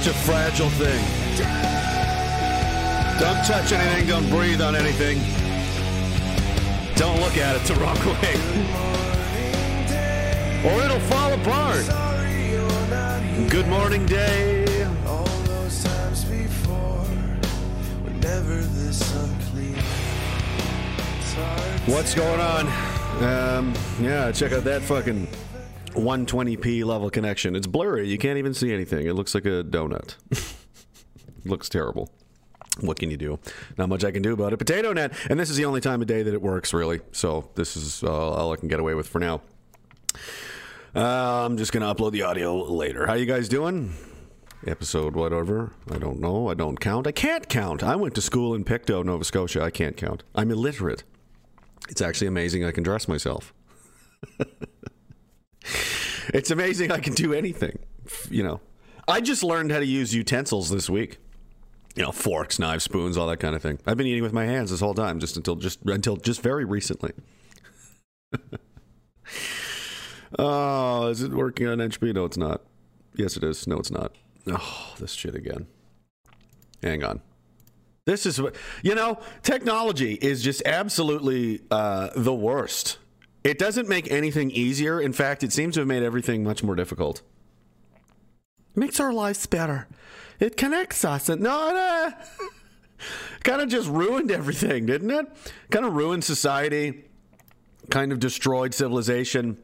such a fragile thing. Don't touch anything, don't breathe on anything. Don't look at it the wrong way. or it'll fall apart. Good morning, day. All those times before, whenever this unclean. What's going on? Um, yeah, check out that fucking 120p level connection. It's blurry. You can't even see anything. It looks like a donut. looks terrible. What can you do? Not much I can do about it. Potato net, and this is the only time of day that it works, really. So this is uh, all I can get away with for now. Uh, I'm just gonna upload the audio later. How you guys doing? Episode whatever. I don't know. I don't count. I can't count. I went to school in Pictou, Nova Scotia. I can't count. I'm illiterate. It's actually amazing I can dress myself. it's amazing I can do anything. You know, I just learned how to use utensils this week. You know, forks, knives, spoons, all that kind of thing. I've been eating with my hands this whole time, just until just until just very recently. oh, is it working on HP? No, it's not. Yes, it is. No, it's not. Oh, this shit again. Hang on. This is you know. Technology is just absolutely uh, the worst. It doesn't make anything easier. In fact, it seems to have made everything much more difficult. makes our lives better. It connects us, and no, no. kind of just ruined everything, didn't it? Kind of ruined society. Kind of destroyed civilization.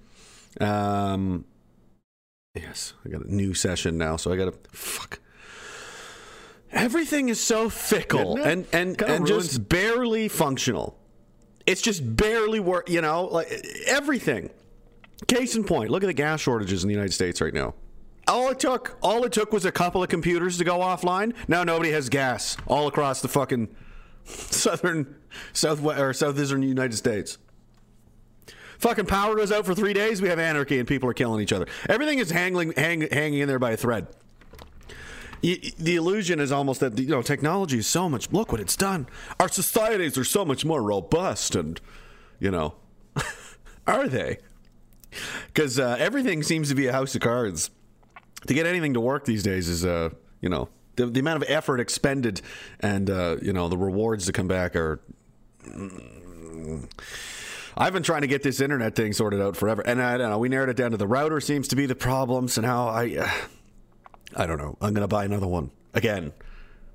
Um, yes, I got a new session now, so I got to fuck. Everything is so fickle and and, and ruins- just barely functional. It's just barely work. You know, like everything. Case in point, look at the gas shortages in the United States right now. All it took, all it took was a couple of computers to go offline. Now nobody has gas all across the fucking southern, southwest or southeastern United States. Fucking power goes out for three days. We have anarchy and people are killing each other. Everything is hanging, hang, hanging in there by a thread. The illusion is almost that you know technology is so much. Look what it's done. Our societies are so much more robust, and you know, are they? Because uh, everything seems to be a house of cards. To get anything to work these days is, uh, you know, the, the amount of effort expended, and uh, you know, the rewards to come back are. I've been trying to get this internet thing sorted out forever, and I don't know. We narrowed it down to the router seems to be the problem. So now I. I don't know. I'm going to buy another one again.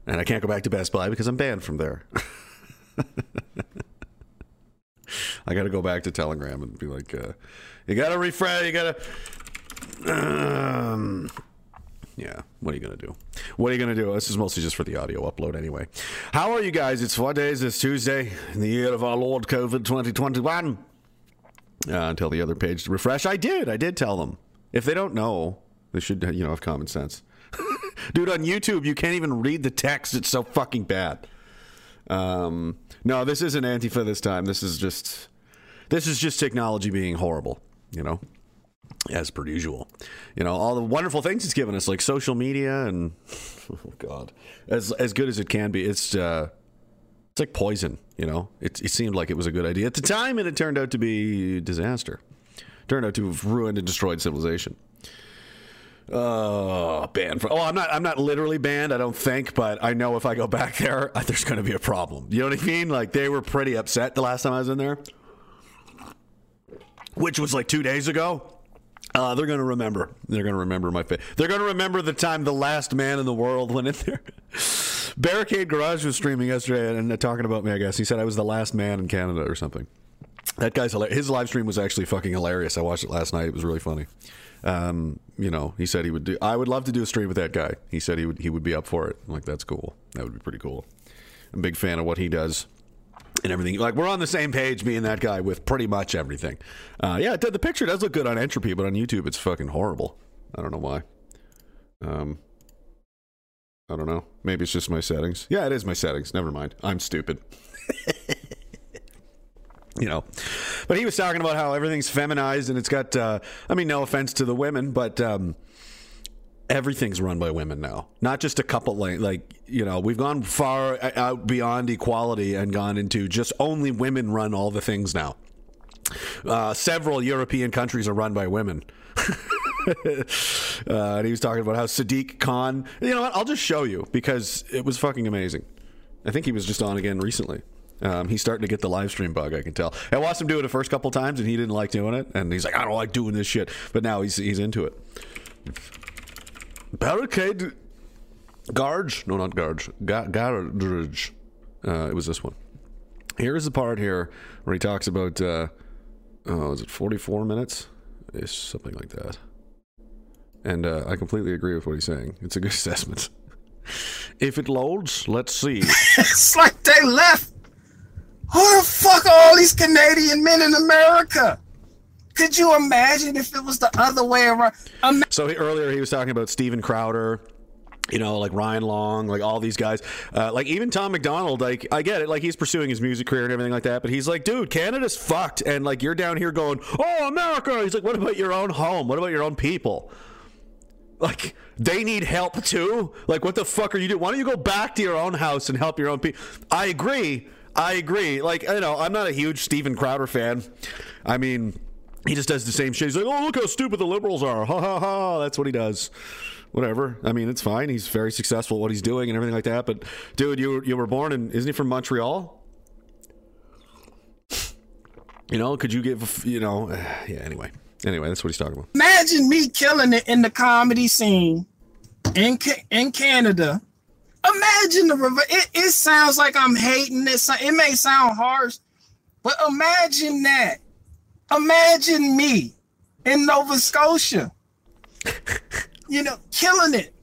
And I can't go back to Best Buy because I'm banned from there. I got to go back to Telegram and be like, uh, you got to refresh, you got to. Um, yeah, what are you going to do? What are you going to do? This is mostly just for the audio upload anyway. How are you guys? It's what day is this? Tuesday in the year of our Lord COVID 2021. Uh, until the other page to refresh. I did. I did tell them. If they don't know, they should, you know, have common sense. Dude, on YouTube, you can't even read the text. It's so fucking bad. Um, no, this isn't Antifa this time. This is just, this is just technology being horrible. You know, as per usual. You know, all the wonderful things it's given us, like social media and, oh god, as as good as it can be. It's uh, it's like poison. You know, it it seemed like it was a good idea at the time, and it turned out to be a disaster. Turned out to have ruined and destroyed civilization. Oh, banned from. Oh, I'm not. I'm not literally banned. I don't think, but I know if I go back there, there's going to be a problem. You know what I mean? Like they were pretty upset the last time I was in there, which was like two days ago. Uh, they're going to remember. They're going to remember my face. They're going to remember the time the last man in the world went in there. Barricade Garage was streaming yesterday and uh, talking about me. I guess he said I was the last man in Canada or something. That guy's hilarious. His live stream was actually fucking hilarious. I watched it last night. It was really funny. Um, you know, he said he would do. I would love to do a stream with that guy. He said he would. He would be up for it. I'm like, that's cool. That would be pretty cool. I'm a big fan of what he does and everything. Like we're on the same page, me and that guy, with pretty much everything. Uh, yeah, the picture does look good on Entropy, but on YouTube, it's fucking horrible. I don't know why. Um, I don't know. Maybe it's just my settings. Yeah, it is my settings. Never mind. I'm stupid. you know, but he was talking about how everything's feminized and it's got. Uh, I mean, no offense to the women, but. Um, everything's run by women now. Not just a couple like like you know we've gone far out beyond equality and gone into just only women run all the things now. Uh, several European countries are run by women. Uh, and he was talking about how Sadiq Khan. You know what? I'll just show you because it was fucking amazing. I think he was just on again recently. Um, he's starting to get the live stream bug. I can tell. I watched him do it the first couple times, and he didn't like doing it. And he's like, I don't like doing this shit. But now he's he's into it. Barricade, Garge? No, not Garge. Ga-. Uh, it was this one. Here's the part here where he talks about. Uh, oh, is it 44 minutes? It's something like that. And uh, I completely agree with what he's saying. It's a good assessment. if it loads, let's see. it's like they left. Who the fuck are all these Canadian men in America? Could you imagine if it was the other way around? So he, earlier he was talking about Steven Crowder, you know, like Ryan Long, like all these guys, uh, like even Tom McDonald. Like I get it, like he's pursuing his music career and everything like that, but he's like, dude, Canada's fucked, and like you're down here going, oh America. He's like, what about your own home? What about your own people? Like they need help too. Like what the fuck are you doing? Why don't you go back to your own house and help your own people? I agree. I agree. Like you know, I'm not a huge Steven Crowder fan. I mean, he just does the same shit. He's like, oh look how stupid the liberals are. Ha ha ha. That's what he does. Whatever. I mean, it's fine. He's very successful at what he's doing and everything like that. But dude, you you were born in isn't he from Montreal? You know, could you give you know? Yeah. Anyway. Anyway, that's what he's talking about. Imagine me killing it in the comedy scene in in Canada. Imagine the rever- it, it sounds like I'm hating this. It may sound harsh, but imagine that. Imagine me in Nova Scotia. you know, killing it.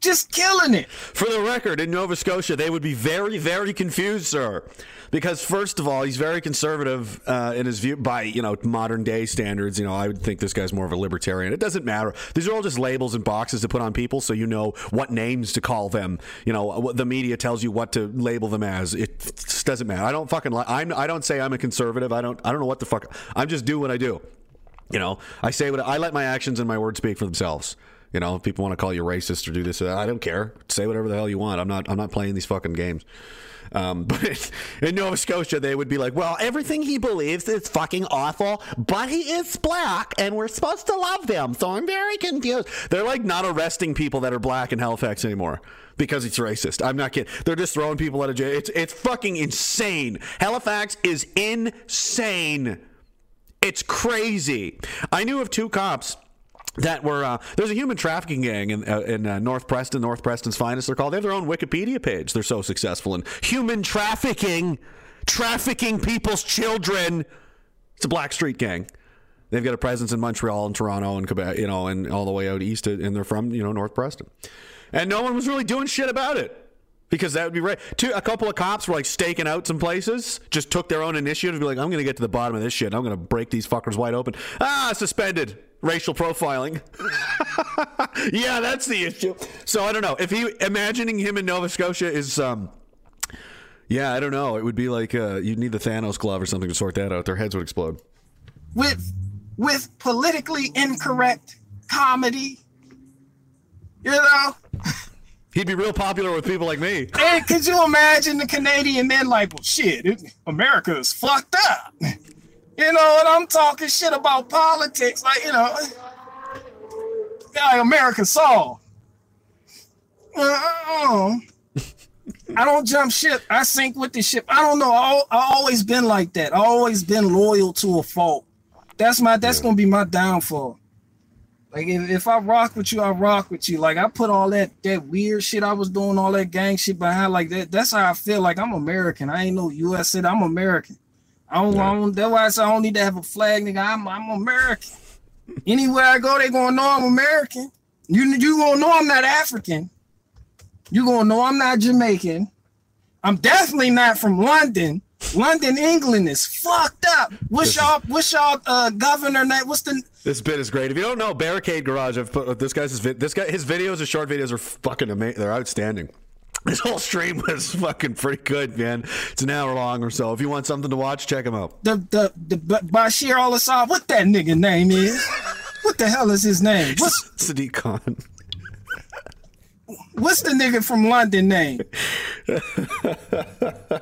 Just killing it. For the record, in Nova Scotia, they would be very, very confused, sir. Because first of all, he's very conservative uh, in his view by you know modern day standards. You know, I would think this guy's more of a libertarian. It doesn't matter. These are all just labels and boxes to put on people, so you know what names to call them. You know, what the media tells you what to label them as. It just doesn't matter. I don't fucking. Li- I'm. I don't say I'm a conservative. I don't. I don't know what the fuck. I'm just do what I do. You know, I say what I let my actions and my words speak for themselves. You know, if people want to call you racist or do this, I don't care. Say whatever the hell you want. I'm not. I'm not playing these fucking games. Um, but in Nova Scotia, they would be like, "Well, everything he believes is fucking awful, but he is black, and we're supposed to love them." So I'm very confused. They're like not arresting people that are black in Halifax anymore because it's racist. I'm not kidding. They're just throwing people out of jail. It's it's fucking insane. Halifax is insane. It's crazy. I knew of two cops that were uh, there's a human trafficking gang in, uh, in uh, North Preston, North Preston's finest. They're called. They have their own Wikipedia page. They're so successful in human trafficking, trafficking people's children. It's a black street gang. They've got a presence in Montreal and Toronto and Quebec, you know, and all the way out east, and they're from you know North Preston. And no one was really doing shit about it because that would be right. Two, a couple of cops were like staking out some places, just took their own initiative to be like, I'm going to get to the bottom of this shit. I'm going to break these fuckers wide open. Ah, suspended. Racial profiling. yeah, that's the issue. So I don't know if he imagining him in Nova Scotia is um. Yeah, I don't know. It would be like uh, you'd need the Thanos glove or something to sort that out. Their heads would explode. with with politically incorrect comedy. You know, He'd be real popular with people like me. and could you imagine the Canadian men like, well, shit, it, America is fucked up. You know, and I'm talking shit about politics, like you know, like America saw. Uh, I don't jump ship. I sink with the ship. I don't know. I, I always been like that. I always been loyal to a fault. That's my. That's gonna be my downfall. Like if, if I rock with you, I rock with you. Like I put all that that weird shit I was doing, all that gang shit behind. Like that. That's how I feel. Like I'm American. I ain't no U.S. citizen. I'm American. I don't. Don't that's why I I don't need to have a flag, nigga. I'm I'm American. Anywhere I go, they gonna know I'm American. You you gonna know I'm not African. You gonna know I'm not Jamaican. I'm definitely not from London. London, England is fucked up. What's y'all? What's y'all uh, governor name? What's the? This bit is great. If you don't know, Barricade Garage, I've put this guy's this guy his videos, his short videos are fucking amazing. They're outstanding. This whole stream was fucking pretty good, man. It's an hour long or so. If you want something to watch, check him out. The the the Bashir al Assad. What that nigga name is? What the hell is his name? What's Sadiq Khan. what's the nigga from London name?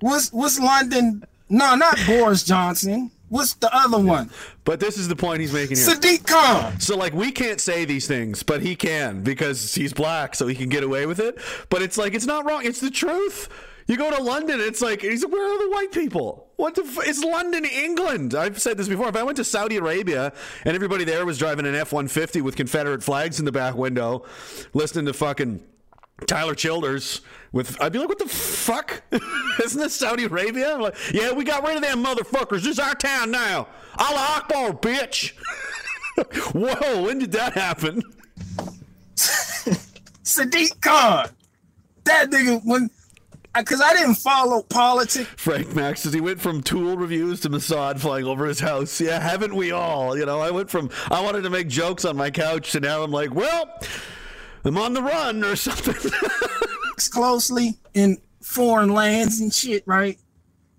What's what's London? No, not Boris Johnson. What's the other one? But this is the point he's making here. Sadiq Khan. So like we can't say these things, but he can because he's black, so he can get away with it. But it's like it's not wrong. It's the truth. You go to London, it's like, he's, where are the white people? What the? F- it's London, England. I've said this before. If I went to Saudi Arabia and everybody there was driving an F one fifty with Confederate flags in the back window, listening to fucking Tyler Childers with I'd be like, what the fuck? Isn't this Saudi Arabia? I'm like, yeah, we got rid of them motherfuckers. This is our town now. Allah Akbar, bitch. Whoa, when did that happen? Sadiq Khan. That nigga when because I didn't follow politics. Frank Max says he went from Tool reviews to Mossad flying over his house. Yeah, haven't we all? You know, I went from I wanted to make jokes on my couch to now I'm like, well, I'm on the run or something. Closely in foreign lands and shit, right?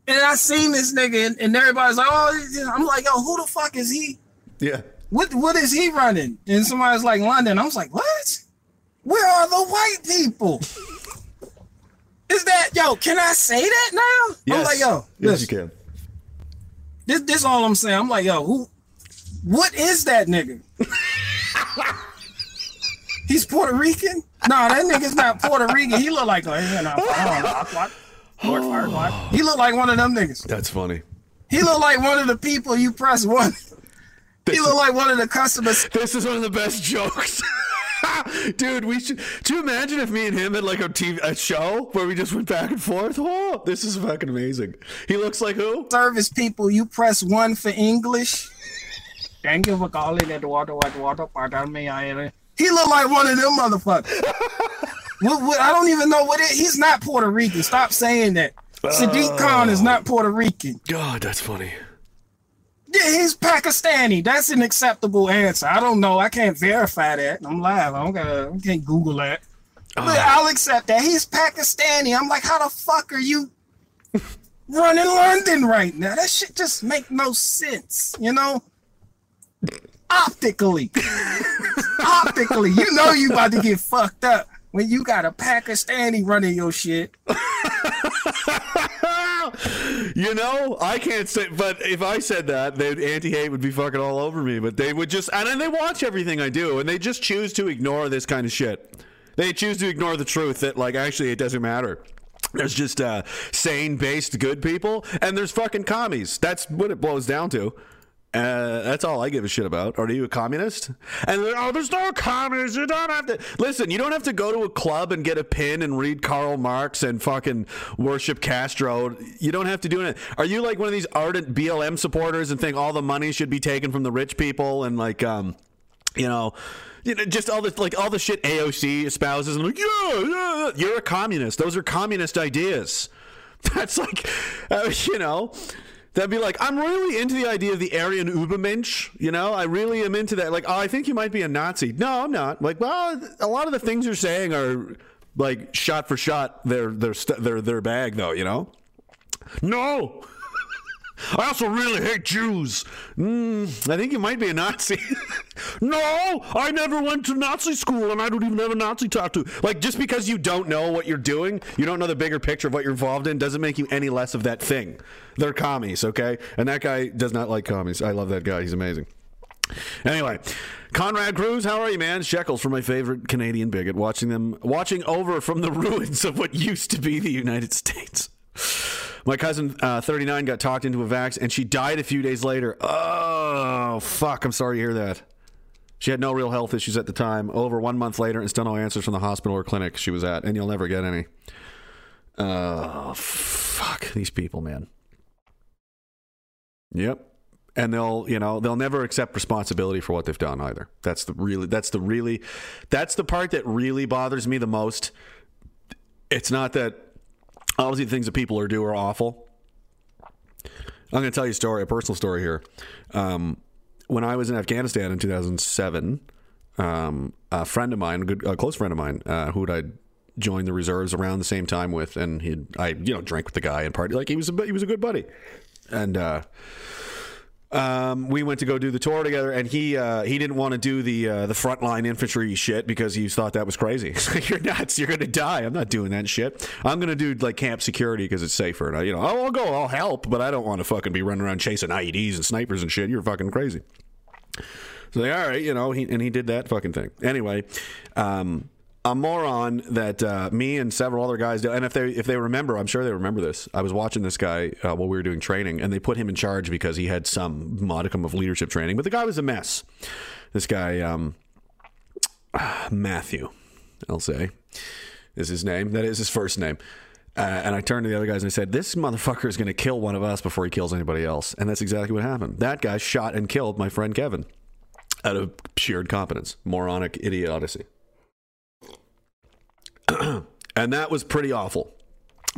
And I seen this nigga, and, and everybody's like, "Oh," I'm like, "Yo, who the fuck is he? yeah. What what is he running?" And somebody's like, "London." I was like, "What? Where are the white people?" is that yo? Can I say that now? Yes. I'm like, "Yo, yes, listen, you can. this this all I'm saying." I'm like, "Yo, who? What is that nigga?" He's Puerto Rican? No, that nigga's not Puerto Rican. He look like a, you know, he look like one of them niggas. That's funny. He look like one of the people you press one. He look like one of the customers. This is one of the best jokes. Dude, we should. Do you imagine if me and him had like a TV a show where we just went back and forth? Oh, this is fucking amazing. He looks like who? Service people, you press one for English. Thank you for calling it water, water, water. Pardon me, I. He look like one of them motherfuckers. what, what, I don't even know what it. He's not Puerto Rican. Stop saying that. Sadiq Khan is not oh. Puerto Rican. God, that's funny. Yeah, he's Pakistani. That's an acceptable answer. I don't know. I can't verify that. I'm live. I don't gotta. I can't Google that. But I'll accept that. He's Pakistani. I'm like, how the fuck are you running London right now? That shit just make no sense. You know, optically, optically, you know you about to get fucked up when you got a Pakistani running your shit. you know, I can't say, but if I said that, they anti-hate would be fucking all over me. But they would just, and then they watch everything I do, and they just choose to ignore this kind of shit. They choose to ignore the truth that, like, actually, it doesn't matter. There's just uh, sane-based good people, and there's fucking commies. That's what it blows down to. Uh, that's all I give a shit about. Are you a communist? And oh, there's no communists. You don't have to listen. You don't have to go to a club and get a pin and read Karl Marx and fucking worship Castro. You don't have to do it. Are you like one of these ardent BLM supporters and think all the money should be taken from the rich people and like, um, you know, you know, just all the like all the shit AOC espouses and like, yeah, yeah, you're a communist. Those are communist ideas. That's like, uh, you know. That'd be like, I'm really into the idea of the Aryan Übermensch. You know, I really am into that. Like, oh, I think you might be a Nazi. No, I'm not. Like, well, a lot of the things you're saying are like shot for shot their their st- their their bag, though. You know. No. I also really hate Jews. Mm, I think you might be a Nazi. no, I never went to Nazi school and I don't even have a Nazi tattoo. Like, just because you don't know what you're doing, you don't know the bigger picture of what you're involved in, doesn't make you any less of that thing. They're commies, okay? And that guy does not like commies. I love that guy. He's amazing. Anyway, Conrad Cruz, how are you, man? Shekels for my favorite Canadian bigot, watching them, watching over from the ruins of what used to be the United States. My cousin, uh, 39, got talked into a vax, and she died a few days later. Oh, fuck! I'm sorry to hear that. She had no real health issues at the time. Over one month later, and still no answers from the hospital or clinic she was at, and you'll never get any. Oh, fuck these people, man. Yep and they'll you know they'll never accept responsibility for what they've done either that's the really that's the really that's the part that really bothers me the most it's not that obviously the things that people are do are awful. I'm going to tell you a story a personal story here. Um, when i was in afghanistan in 2007 um, a friend of mine a, good, a close friend of mine uh, who i joined the reserves around the same time with and he i you know drank with the guy and party like he was a he was a good buddy. And uh um, we went to go do the tour together, and he uh, he didn't want to do the uh, the frontline infantry shit because he thought that was crazy. You're nuts! You're gonna die. I'm not doing that shit. I'm gonna do like camp security because it's safer. And I, you know, I'll go, I'll help, but I don't want to fucking be running around chasing IEDs and snipers and shit. You're fucking crazy. So like, all right, you know, he, and he did that fucking thing. Anyway, um, a moron that uh, me and several other guys do. And if they if they remember, I'm sure they remember this. I was watching this guy uh, while we were doing training, and they put him in charge because he had some modicum of leadership training. But the guy was a mess. This guy, um, Matthew, I'll say, is his name. That is his first name. Uh, and I turned to the other guys and I said, "This motherfucker is going to kill one of us before he kills anybody else." And that's exactly what happened. That guy shot and killed my friend Kevin out of sheer incompetence, moronic idiocy. and that was pretty awful.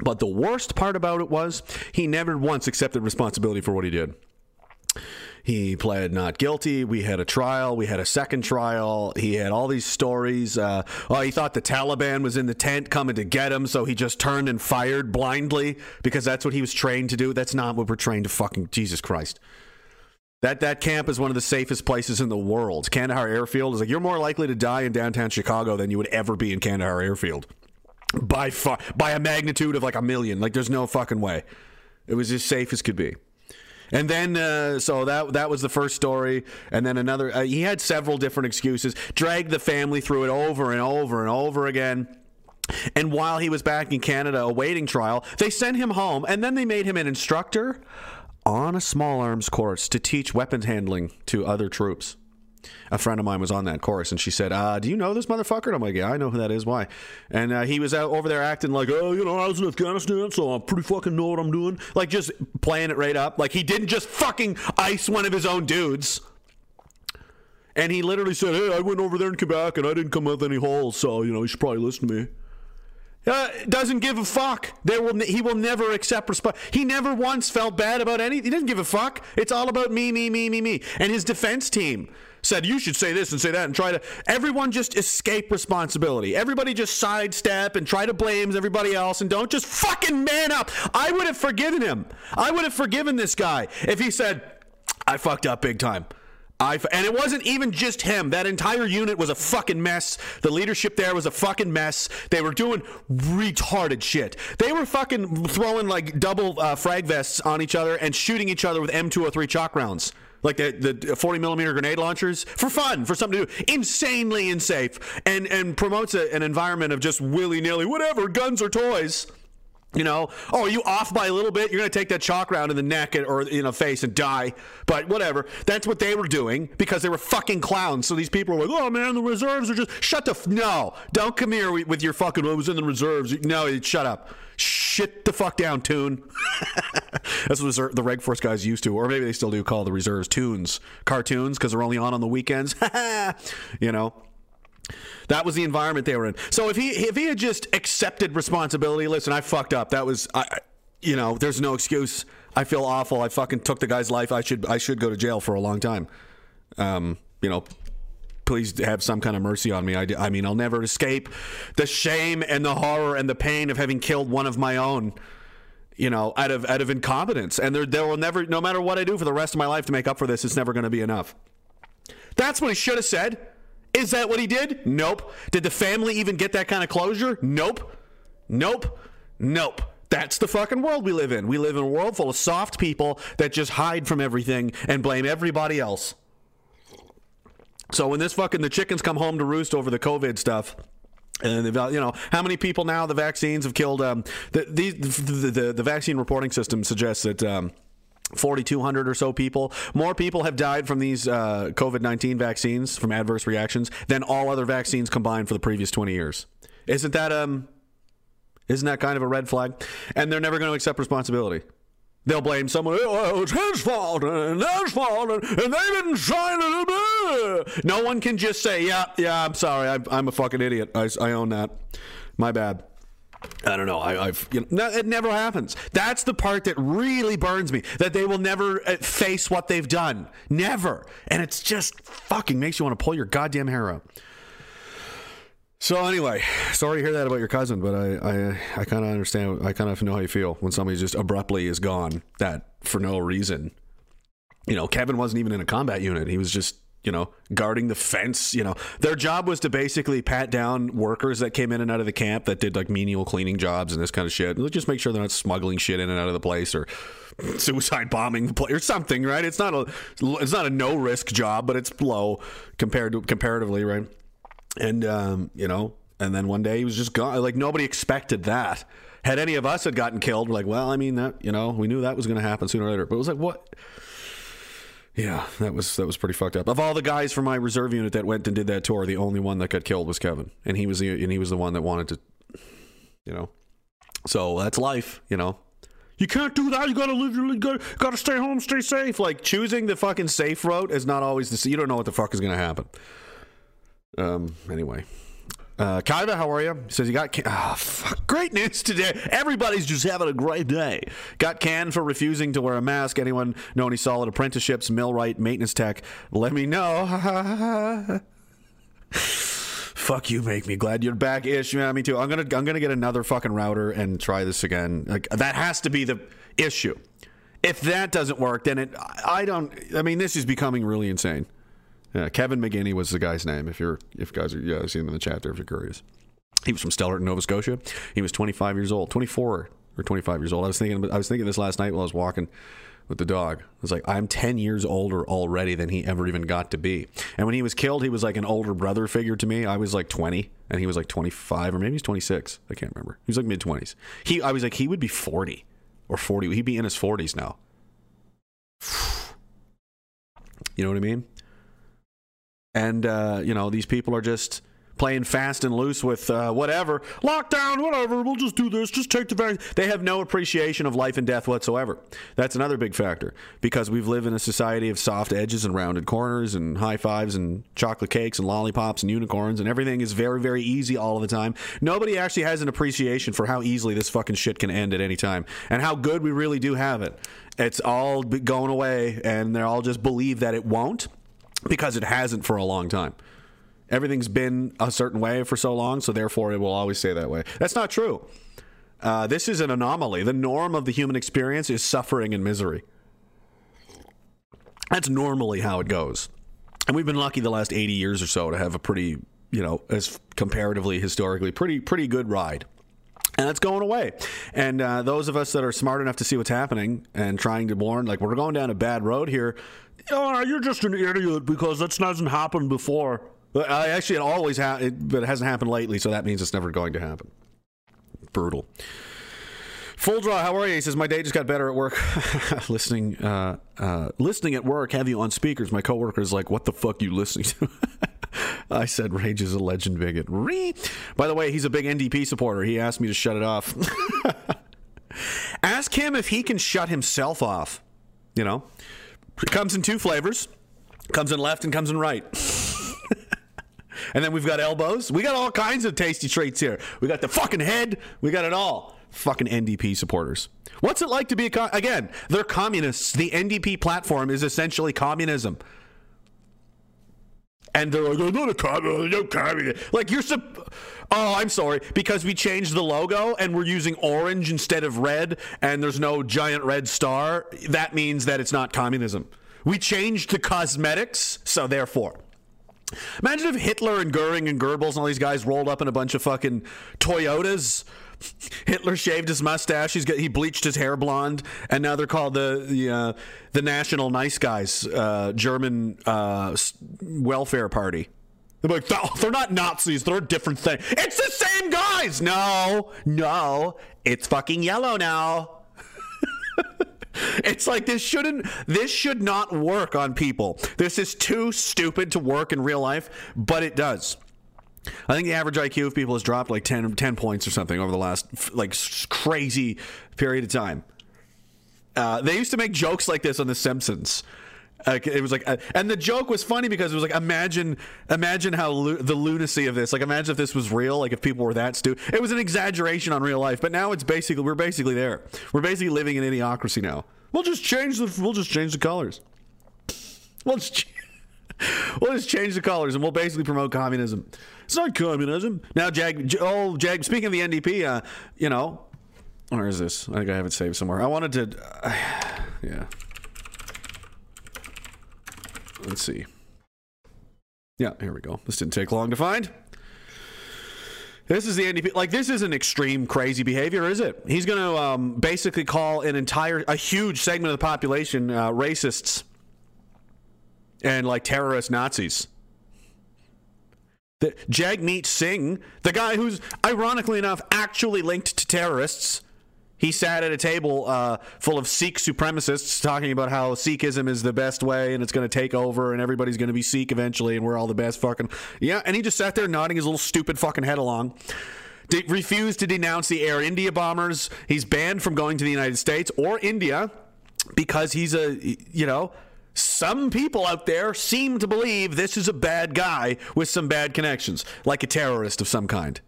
But the worst part about it was he never once accepted responsibility for what he did. He pled not guilty. We had a trial. We had a second trial. He had all these stories. Uh, oh, he thought the Taliban was in the tent coming to get him, so he just turned and fired blindly because that's what he was trained to do. That's not what we're trained to fucking. Jesus Christ. That that camp is one of the safest places in the world. Kandahar Airfield is like you're more likely to die in downtown Chicago than you would ever be in Kandahar Airfield. By far, by a magnitude of like a million. Like there's no fucking way. It was as safe as could be. And then, uh, so that that was the first story, and then another. Uh, he had several different excuses. Dragged the family through it over and over and over again. And while he was back in Canada awaiting trial, they sent him home, and then they made him an instructor on a small arms course to teach weapons handling to other troops. A friend of mine was on that course, and she said, uh, "Do you know this motherfucker?" And I'm like, "Yeah, I know who that is. Why?" And uh, he was out over there acting like, "Oh, you know, I was in Afghanistan, so I pretty fucking know what I'm doing." Like just playing it right up. Like he didn't just fucking ice one of his own dudes. And he literally said, "Hey, I went over there in Quebec, and I didn't come with any holes, so you know, you should probably listen to me." Uh, doesn't give a fuck. There will he will never accept response. He never once felt bad about anything. He doesn't give a fuck. It's all about me, me, me, me, me. And his defense team said you should say this and say that and try to. Everyone just escape responsibility. Everybody just sidestep and try to blame everybody else and don't just fucking man up. I would have forgiven him. I would have forgiven this guy if he said, "I fucked up big time." I, and it wasn't even just him. That entire unit was a fucking mess. The leadership there was a fucking mess. They were doing retarded shit. They were fucking throwing like double uh, frag vests on each other and shooting each other with M203 chalk rounds. Like the, the 40 millimeter grenade launchers for fun, for something to do. Insanely unsafe and, and promotes a, an environment of just willy nilly, whatever, guns or toys. You know, oh, you off by a little bit? You're going to take that chalk round in the neck or in the face and die. But whatever. That's what they were doing because they were fucking clowns. So these people were like, oh man, the reserves are just shut the f-. no. Don't come here with your fucking. I was in the reserves. No, shut up. Shit the fuck down, tune. That's what the Reg Force guys used to, or maybe they still do call the reserves tunes, cartoons, because they're only on on the weekends. you know. That was the environment they were in. So if he if he had just accepted responsibility, listen, I fucked up. That was I, you know, there's no excuse. I feel awful. I fucking took the guy's life. I should I should go to jail for a long time. Um, you know, please have some kind of mercy on me. I, I mean, I'll never escape the shame and the horror and the pain of having killed one of my own. You know, out of out of incompetence, and there there will never, no matter what I do for the rest of my life to make up for this, it's never going to be enough. That's what he should have said. Is that what he did? Nope. Did the family even get that kind of closure? Nope. Nope. Nope. That's the fucking world we live in. We live in a world full of soft people that just hide from everything and blame everybody else. So when this fucking the chickens come home to roost over the COVID stuff, and you know how many people now the vaccines have killed. Um, the, the, the, the, the vaccine reporting system suggests that. Um, 4,200 or so people. More people have died from these uh, COVID 19 vaccines from adverse reactions than all other vaccines combined for the previous 20 years. Isn't that, um, isn't that kind of a red flag? And they're never going to accept responsibility. They'll blame someone. Oh, it's his fault and their fault, and, and they didn't sign it. No one can just say, "Yeah, yeah, I'm sorry, I, I'm a fucking idiot. I, I own that. My bad." I don't know. I, have you know, no, it never happens. That's the part that really burns me. That they will never uh, face what they've done, never, and it's just fucking makes you want to pull your goddamn hair out. So anyway, sorry to hear that about your cousin, but I I, I kind of understand. I kind of know how you feel when somebody just abruptly is gone that for no reason. you know, Kevin wasn't even in a combat unit. He was just, you know, guarding the fence. You know, their job was to basically pat down workers that came in and out of the camp that did like menial cleaning jobs and this kind of shit. And just make sure they're not smuggling shit in and out of the place or suicide bombing the place or something, right? It's not a it's not a no risk job, but it's low compared to comparatively, right? And um, you know, and then one day he was just gone. Like nobody expected that. Had any of us had gotten killed, we're like, well, I mean that, you know, we knew that was going to happen sooner or later. But it was like, what? Yeah, that was that was pretty fucked up. Of all the guys from my reserve unit that went and did that tour, the only one that got killed was Kevin, and he was the and he was the one that wanted to, you know. So that's life, you know. You can't do that. You gotta live. You gotta, gotta stay home, stay safe. Like choosing the fucking safe route is not always the. You don't know what the fuck is gonna happen. Um. Anyway, uh, how are you? He says you got. Can- oh, fuck. Great news today. Everybody's just having a great day. Got canned for refusing to wear a mask. Anyone know any solid apprenticeships, millwright, maintenance tech? Let me know. Fuck you, make me glad you're back ish. Yeah, me too. I'm gonna I'm gonna get another fucking router and try this again. Like that has to be the issue. If that doesn't work, then it I don't I mean this is becoming really insane. Yeah, Kevin Megeney was the guy's name. If you're if guys are yeah, I see him in the chat there if you're curious. He was from Stellarton, Nova Scotia. He was 25 years old, 24 or 25 years old. I was thinking I was thinking this last night while I was walking with the dog. I was like, I'm 10 years older already than he ever even got to be. And when he was killed, he was like an older brother figure to me. I was like 20 and he was like 25 or maybe he's 26. I can't remember. He was like mid 20s. He I was like he would be 40 or 40. He'd be in his 40s now. You know what I mean? And uh, you know, these people are just playing fast and loose with uh, whatever lockdown, whatever. We'll just do this. Just take the vaccine. They have no appreciation of life and death whatsoever. That's another big factor because we've lived in a society of soft edges and rounded corners and high fives and chocolate cakes and lollipops and unicorns and everything is very very easy all of the time. Nobody actually has an appreciation for how easily this fucking shit can end at any time and how good we really do have it. It's all going away and they all just believe that it won't because it hasn't for a long time. Everything's been a certain way for so long, so therefore it will always stay that way. That's not true. Uh, this is an anomaly. The norm of the human experience is suffering and misery. That's normally how it goes. And we've been lucky the last 80 years or so to have a pretty, you know, as comparatively historically, pretty pretty good ride. And that's going away. And uh, those of us that are smart enough to see what's happening and trying to warn, like, we're going down a bad road here. Oh, you're just an idiot because that hasn't happened before. Uh, actually, it always ha- but it hasn't happened lately, so that means it's never going to happen. Brutal. Full draw, how are you? He says my day just got better at work. listening, uh, uh, listening at work. Have you on speakers? My coworker is like, "What the fuck you listening to?" I said, "Rage is a legend bigot." Re- By the way, he's a big NDP supporter. He asked me to shut it off. Ask him if he can shut himself off. You know, it comes in two flavors. Comes in left and comes in right. And then we've got elbows. We got all kinds of tasty treats here. We got the fucking head. We got it all. Fucking NDP supporters. What's it like to be a co- again? They're communists. The NDP platform is essentially communism. And they're like, not a communist. No communist. Like you're sup- Oh, I'm sorry. Because we changed the logo and we're using orange instead of red, and there's no giant red star. That means that it's not communism. We changed the cosmetics, so therefore. Imagine if Hitler and Goering and Goebbels and all these guys rolled up in a bunch of fucking Toyotas. Hitler shaved his mustache. He's got he bleached his hair blonde, and now they're called the the uh, the National Nice Guys, uh, German uh, welfare party. They're like they're not Nazis. They're a different thing. It's the same guys. No, no, it's fucking yellow now. It's like this shouldn't this should not work on people. This is too stupid to work in real life, but it does. I think the average IQ of people has dropped like 10, 10 points or something over the last like crazy period of time. Uh, they used to make jokes like this on The Simpsons. Uh, it was like, uh, and the joke was funny because it was like, imagine, imagine how lu- the lunacy of this. Like, imagine if this was real. Like, if people were that stupid. It was an exaggeration on real life, but now it's basically we're basically there. We're basically living in idiocracy now. We'll just change the we'll just change the colors. We'll just ch- we'll just change the colors, and we'll basically promote communism. It's not communism now. Jag, oh, Jag. Speaking of the NDP, uh, you know, where is this? I think I have it saved somewhere. I wanted to, uh, yeah. let's see. Yeah, here we go. This didn't take long to find. This is the NDP. Like, this isn't extreme, crazy behavior, is it? He's going to um, basically call an entire, a huge segment of the population uh, racists and like terrorist Nazis. The, Jagmeet Singh, the guy who's ironically enough actually linked to terrorists, he sat at a table uh, full of Sikh supremacists talking about how Sikhism is the best way and it's going to take over and everybody's going to be Sikh eventually and we're all the best fucking. Yeah, and he just sat there nodding his little stupid fucking head along. De- refused to denounce the Air India bombers. He's banned from going to the United States or India because he's a, you know, some people out there seem to believe this is a bad guy with some bad connections, like a terrorist of some kind.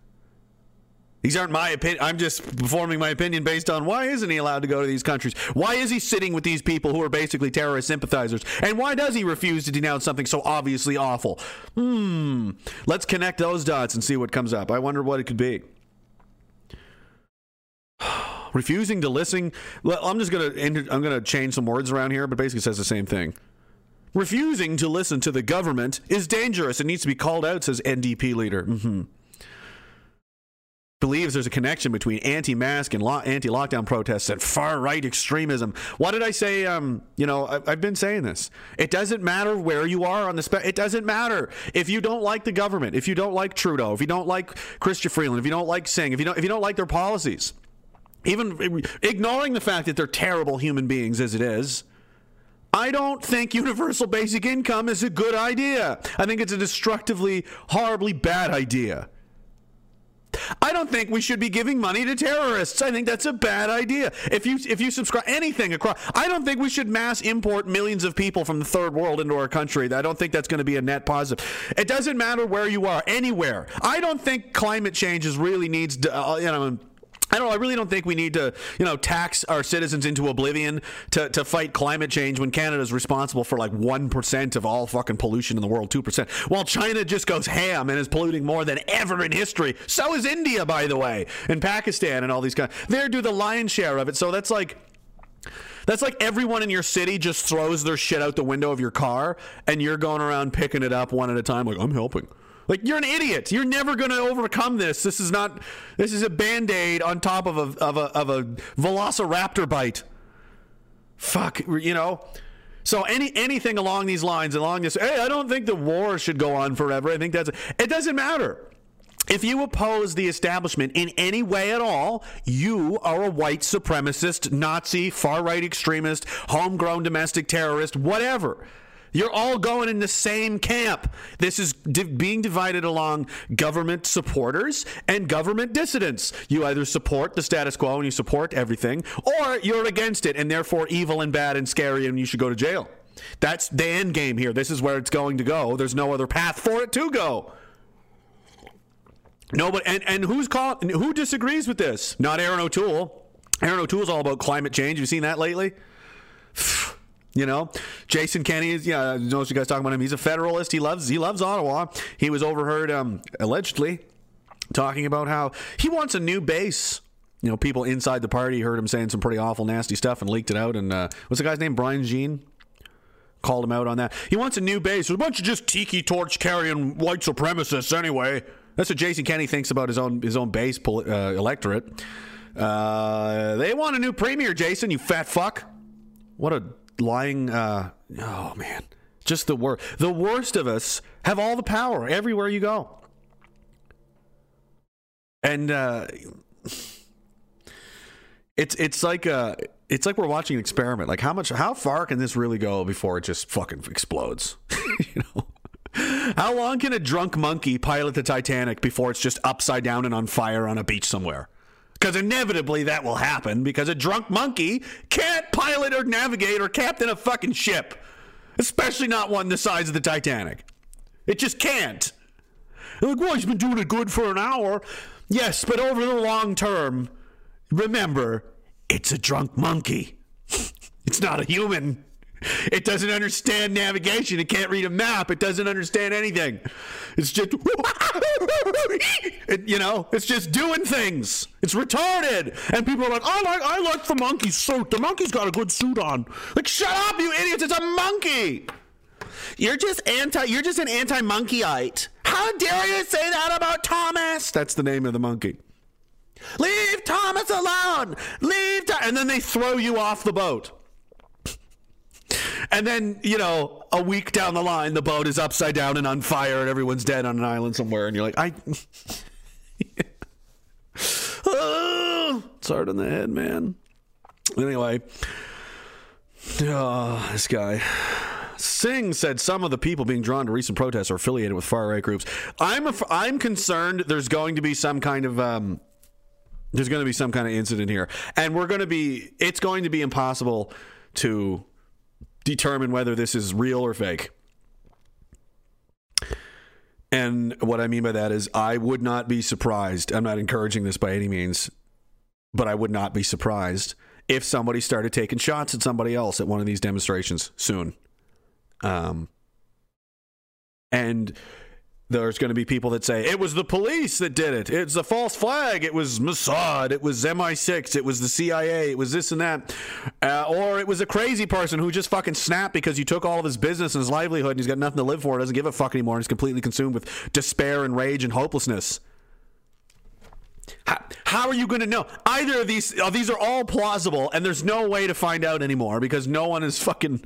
These aren't my opinion. I'm just forming my opinion based on why isn't he allowed to go to these countries? Why is he sitting with these people who are basically terrorist sympathizers? And why does he refuse to denounce something so obviously awful? Hmm. Let's connect those dots and see what comes up. I wonder what it could be. Refusing to listen. I'm just gonna I'm gonna change some words around here, but basically says the same thing. Refusing to listen to the government is dangerous. It needs to be called out, says NDP leader. Mm-hmm believes there's a connection between anti-mask and lo- anti-lockdown protests and far-right extremism. What did I say? Um, you know, I- have been saying this. It doesn't matter where you are on the spectrum. It doesn't matter if you don't like the government, if you don't like Trudeau, if you don't like Chrystia Freeland, if you don't like Singh, if you don't, if you don't like their policies, even ignoring the fact that they're terrible human beings as it is. I don't think universal basic income is a good idea. I think it's a destructively, horribly bad idea. I don't think we should be giving money to terrorists. I think that's a bad idea. If you if you subscribe anything across, I don't think we should mass import millions of people from the third world into our country. I don't think that's going to be a net positive. It doesn't matter where you are, anywhere. I don't think climate change is really needs uh, you know I don't. I really don't think we need to, you know, tax our citizens into oblivion to, to fight climate change when Canada is responsible for like one percent of all fucking pollution in the world, two percent. While China just goes ham and is polluting more than ever in history. So is India, by the way, and Pakistan and all these guys. They do the lion's share of it. So that's like. That's like everyone in your city just throws their shit out the window of your car, and you're going around picking it up one at a time, like I'm helping. Like you're an idiot. You're never going to overcome this. This is not. This is a band aid on top of a of a of a Velociraptor bite. Fuck, you know. So any anything along these lines, along this, hey, I don't think the war should go on forever. I think that's it. Doesn't matter. If you oppose the establishment in any way at all, you are a white supremacist, Nazi, far right extremist, homegrown domestic terrorist, whatever. You're all going in the same camp. This is being divided along government supporters and government dissidents. You either support the status quo and you support everything, or you're against it and therefore evil and bad and scary and you should go to jail. That's the end game here. This is where it's going to go. There's no other path for it to go. Nobody and, and who's called who disagrees with this? Not Erin O'Toole. Erin O'Toole's all about climate change. Have you seen that lately? You know, Jason Kenney is yeah. I know you guys talking about him. He's a Federalist. He loves he loves Ottawa. He was overheard um, allegedly talking about how he wants a new base. You know, people inside the party heard him saying some pretty awful, nasty stuff and leaked it out. And uh, what's the guy's name? Brian Jean called him out on that. He wants a new base. There's a bunch of just tiki torch carrying white supremacists anyway. That's what Jason Kenney thinks about his own his own base uh, electorate. Uh, they want a new premier, Jason. You fat fuck. What a lying. Uh, oh man, just the worst. The worst of us have all the power everywhere you go, and uh, it's it's like a. Uh, it's like we're watching an experiment. Like how much, how far can this really go before it just fucking explodes? you know, how long can a drunk monkey pilot the Titanic before it's just upside down and on fire on a beach somewhere? Because inevitably that will happen because a drunk monkey can't pilot or navigate or captain a fucking ship, especially not one the size of the Titanic. It just can't. like, well, he's been doing it good for an hour. Yes, but over the long term, remember, it's a drunk monkey. it's not a human. It doesn't understand navigation. It can't read a map. It doesn't understand anything. It's just, it, you know, it's just doing things. It's retarded. And people are like, oh, I like, I like the monkey suit. The monkey's got a good suit on. Like, shut up, you idiots! It's a monkey. You're just anti. You're just an anti-monkeyite. How dare you say that about Thomas? That's the name of the monkey. Leave Thomas alone. Leave. Th-. And then they throw you off the boat. And then, you know, a week down the line, the boat is upside down and on fire, and everyone's dead on an island somewhere. And you're like, I. oh, it's hard on the head, man. Anyway, oh, this guy. Singh said some of the people being drawn to recent protests are affiliated with far right groups. I'm af- I'm concerned there's going to be some kind of um, there's going to be some kind of incident here, and we're going to be it's going to be impossible to determine whether this is real or fake. And what I mean by that is, I would not be surprised. I'm not encouraging this by any means, but I would not be surprised if somebody started taking shots at somebody else at one of these demonstrations soon. Um, and there's going to be people that say it was the police that did it. It's a false flag. It was Mossad. It was MI6. It was the CIA. It was this and that. Uh, or it was a crazy person who just fucking snapped because you took all of his business and his livelihood and he's got nothing to live for. Doesn't give a fuck anymore and is completely consumed with despair and rage and hopelessness. How, how are you going to know? Either of these, uh, these are all plausible, and there's no way to find out anymore because no one is fucking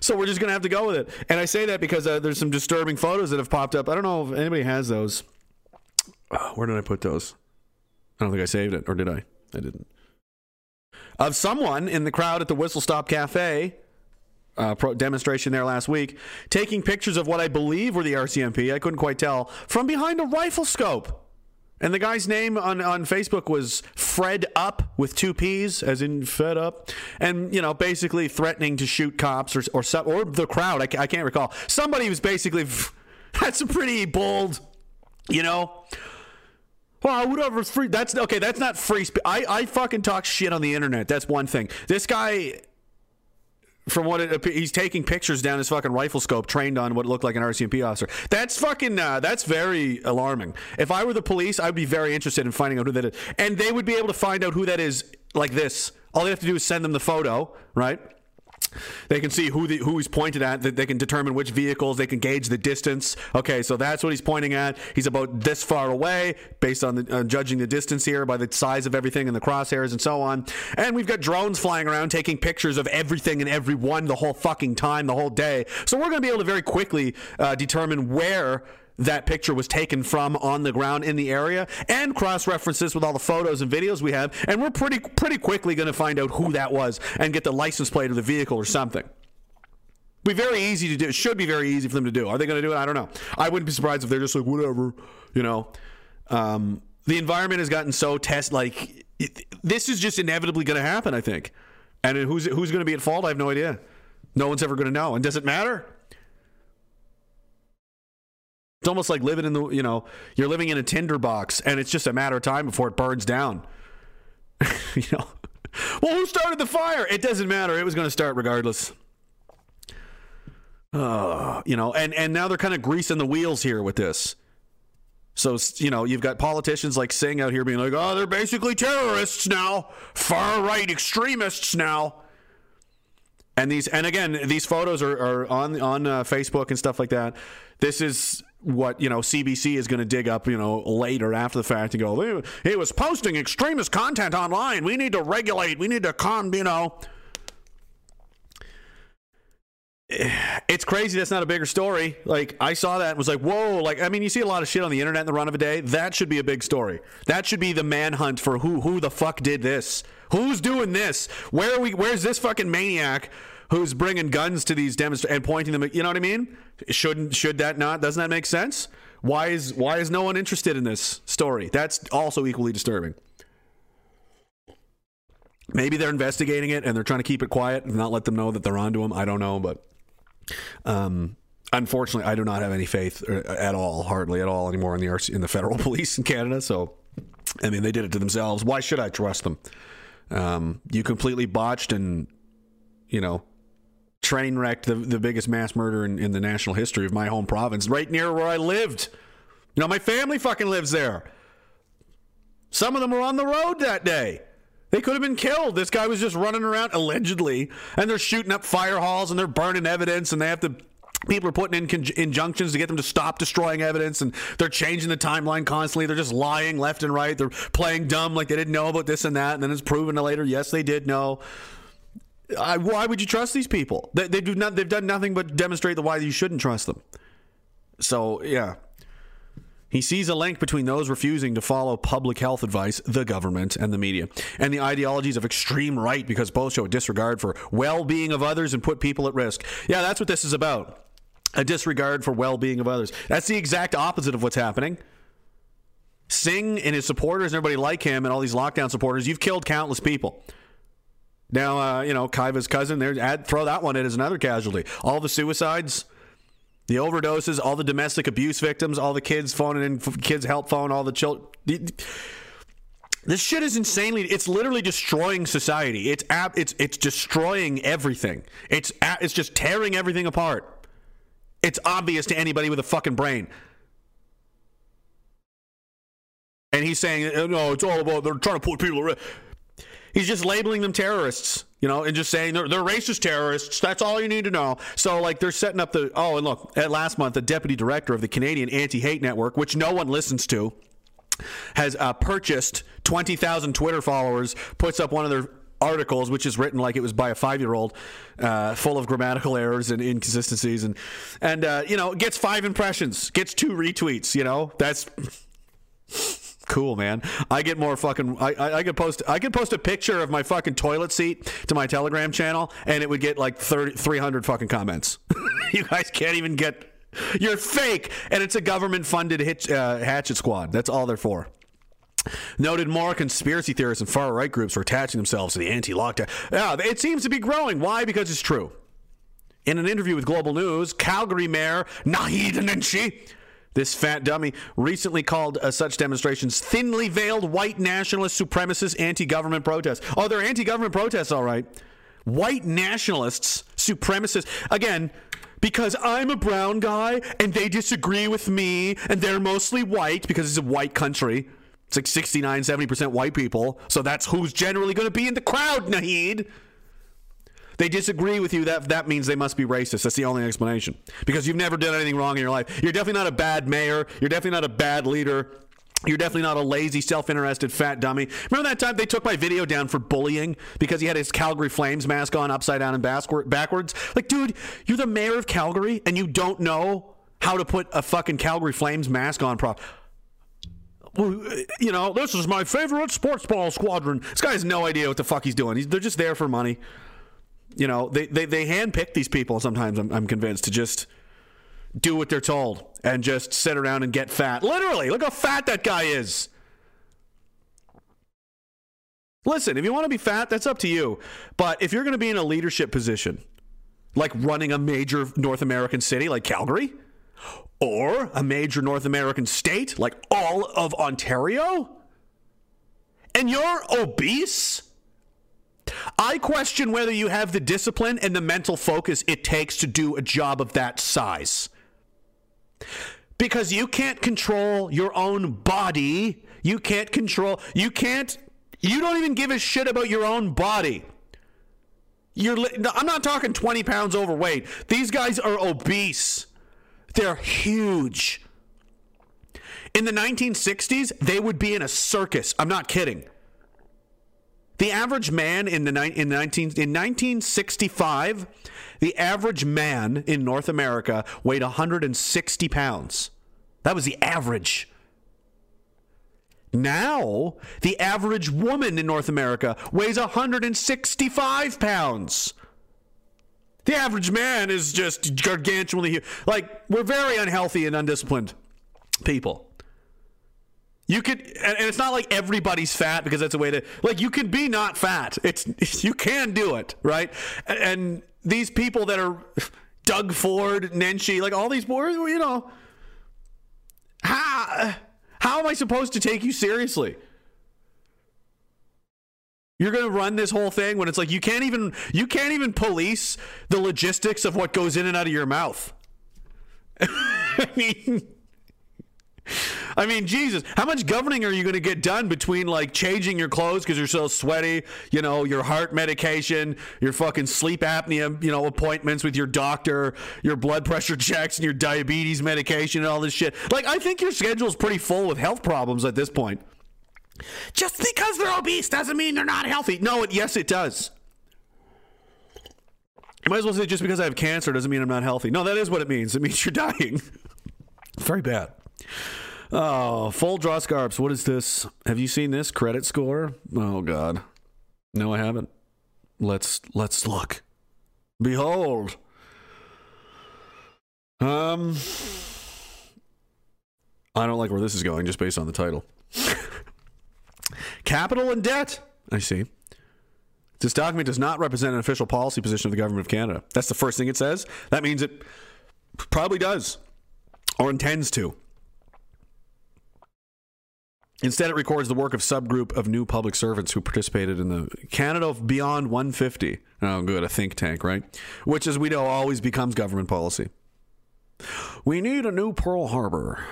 so we're just gonna have to go with it. And I say that because uh, there's some disturbing photos that have popped up. I don't know if anybody has those. Oh, where did I put those? I don't think I saved it, or did I? I didn't. Of someone in the crowd at the Whistle Stop Cafe uh, pro- demonstration there last week, taking pictures of what I believe were the RCMP. I couldn't quite tell from behind a rifle scope. And the guy's name on, on Facebook was Fred Up with two P's, as in fed up. And, you know, basically threatening to shoot cops or, or, or the crowd. I, I can't recall. Somebody was basically, that's a pretty bold, you know. Well, whatever's free. That's okay. That's not free speech. I, I fucking talk shit on the internet. That's one thing. This guy from what it he's taking pictures down his fucking rifle scope, trained on what looked like an RCMP officer. That's fucking. Uh, that's very alarming. If I were the police, I'd be very interested in finding out who that is, and they would be able to find out who that is like this. All they have to do is send them the photo, right? They can see who the, who he's pointed at. They can determine which vehicles. They can gauge the distance. Okay, so that's what he's pointing at. He's about this far away, based on the, uh, judging the distance here by the size of everything and the crosshairs and so on. And we've got drones flying around taking pictures of everything and everyone the whole fucking time, the whole day. So we're going to be able to very quickly uh, determine where that picture was taken from on the ground in the area and cross references with all the photos and videos we have and we're pretty pretty quickly going to find out who that was and get the license plate of the vehicle or something. Be very easy to do it should be very easy for them to do. Are they going to do it? I don't know. I wouldn't be surprised if they're just like whatever you know? Um, the environment has gotten so test like this is just inevitably going to happen i think. And who's who's going to be at fault? I have no idea. No one's ever going to know. And does it matter it's almost like living in the, you know, you're living in a tinder box and it's just a matter of time before it burns down. you know, well, who started the fire? It doesn't matter. It was going to start regardless. Uh, you know, and, and now they're kind of greasing the wheels here with this. So, you know, you've got politicians like Singh out here being like, oh, they're basically terrorists now, far right extremists now. And these, and again, these photos are, are on on uh, Facebook and stuff like that. This is what you know CBC is going to dig up you know later after the fact and go he was posting extremist content online. We need to regulate. We need to con you know. It's crazy that's not a bigger story. Like i saw that and was like whoa like i mean you see a lot of shit on the internet in the run of a day. That should be a big story. That should be the manhunt for who who the fuck did this? Who's doing this? Where are we where's this fucking maniac who's bringing guns to these demonstrations and pointing them. You know what I mean? Shouldn't should that not? Doesn't that make sense? Why is why is no one interested in this story? That's also equally disturbing. Maybe they're investigating it and they're trying to keep it quiet and not let them know that they're onto them. I don't know, but um, unfortunately, I do not have any faith uh, at all, hardly at all anymore in the RC, in the federal police in Canada. So, I mean, they did it to themselves. Why should I trust them? Um, you completely botched and you know train wrecked the, the biggest mass murder in, in the national history of my home province, right near where I lived. You know, my family fucking lives there. Some of them were on the road that day. They could have been killed. This guy was just running around allegedly, and they're shooting up fire halls and they're burning evidence, and they have to. People are putting in con- injunctions to get them to stop destroying evidence, and they're changing the timeline constantly. They're just lying left and right. They're playing dumb like they didn't know about this and that, and then it's proven later, yes, they did know. I, why would you trust these people? They, they do not. They've done nothing but demonstrate the why you shouldn't trust them. So yeah, he sees a link between those refusing to follow public health advice, the government, and the media, and the ideologies of extreme right because both show a disregard for well being of others and put people at risk. Yeah, that's what this is about a disregard for well being of others. That's the exact opposite of what's happening. Singh and his supporters and everybody like him and all these lockdown supporters, you've killed countless people. Now, uh, you know, Kaiva's cousin, there, add, throw that one in as another casualty. All the suicides the overdoses, all the domestic abuse victims, all the kids phoning in kids help phone, all the children. This shit is insanely. It's literally destroying society. It's ab, it's it's destroying everything. It's it's just tearing everything apart. It's obvious to anybody with a fucking brain. And he's saying, uh, no, it's all about they're trying to put people. He's just labeling them terrorists you know, and just saying they're, they're racist terrorists. That's all you need to know. So, like, they're setting up the. Oh, and look, at last month, the deputy director of the Canadian Anti Hate Network, which no one listens to, has uh, purchased 20,000 Twitter followers, puts up one of their articles, which is written like it was by a five year old, uh, full of grammatical errors and inconsistencies, and and uh, you know gets five impressions, gets two retweets. You know that's cool, man. I get more fucking. I, I, I could post. I could post a picture of my fucking toilet seat to my Telegram channel, and it would get like 30, 300 fucking comments. you guys can't even get. You're fake, and it's a government-funded hitch, uh, hatchet squad. That's all they're for. Noted more conspiracy theorists and far right groups are attaching themselves to the anti-lockdown. Yeah, it seems to be growing. Why? Because it's true. In an interview with Global News, Calgary Mayor Naheed Nenshi this fat dummy recently called uh, such demonstrations thinly veiled white nationalist supremacist anti-government protests. Oh, they're anti-government protests, all right. White nationalists, supremacists. Again, because I'm a brown guy and they disagree with me and they're mostly white because it's a white country. It's like 69, 70% white people. So that's who's generally going to be in the crowd, Naheed they disagree with you, that that means they must be racist. That's the only explanation. Because you've never done anything wrong in your life. You're definitely not a bad mayor. You're definitely not a bad leader. You're definitely not a lazy, self-interested fat dummy. Remember that time they took my video down for bullying because he had his Calgary Flames mask on upside down and backwards? Like, dude, you're the mayor of Calgary and you don't know how to put a fucking Calgary Flames mask on properly you know, this is my favorite sports ball squadron. This guy has no idea what the fuck he's doing. He's, they're just there for money you know, they, they, they handpick these people sometimes, I'm, I'm convinced, to just do what they're told and just sit around and get fat. Literally, look how fat that guy is. Listen, if you want to be fat, that's up to you. But if you're going to be in a leadership position, like running a major North American city like Calgary, or a major North American state like all of Ontario, and you're obese, I question whether you have the discipline and the mental focus it takes to do a job of that size. Because you can't control your own body. You can't control, you can't, you don't even give a shit about your own body. You're, I'm not talking 20 pounds overweight. These guys are obese. They're huge. In the 1960s, they would be in a circus. I'm not kidding. The average man in the in 19 in 1965, the average man in North America weighed 160 pounds. That was the average. Now, the average woman in North America weighs 165 pounds. The average man is just gargantuanly huge. Like, we're very unhealthy and undisciplined people. You could, and it's not like everybody's fat because that's a way to like. You can be not fat. It's you can do it, right? And these people that are Doug Ford, Nenshi, like all these boys, you know, how how am I supposed to take you seriously? You're going to run this whole thing when it's like you can't even you can't even police the logistics of what goes in and out of your mouth. I mean I mean, Jesus, how much governing are you going to get done between like changing your clothes because you're so sweaty, you know, your heart medication, your fucking sleep apnea, you know, appointments with your doctor, your blood pressure checks, and your diabetes medication, and all this shit? Like, I think your schedule's pretty full with health problems at this point. Just because they're obese doesn't mean they're not healthy. No, it, yes, it does. You might as well say just because I have cancer doesn't mean I'm not healthy. No, that is what it means. It means you're dying. Very bad. Oh, full draw scarps. What is this? Have you seen this credit score? Oh God, no, I haven't. Let's let's look. Behold. Um, I don't like where this is going just based on the title. Capital and debt. I see. This document does not represent an official policy position of the government of Canada. That's the first thing it says. That means it probably does or intends to. Instead, it records the work of subgroup of new public servants who participated in the Canada Beyond 150. Oh, good, a think tank, right? Which, as we know, always becomes government policy. We need a new Pearl Harbor.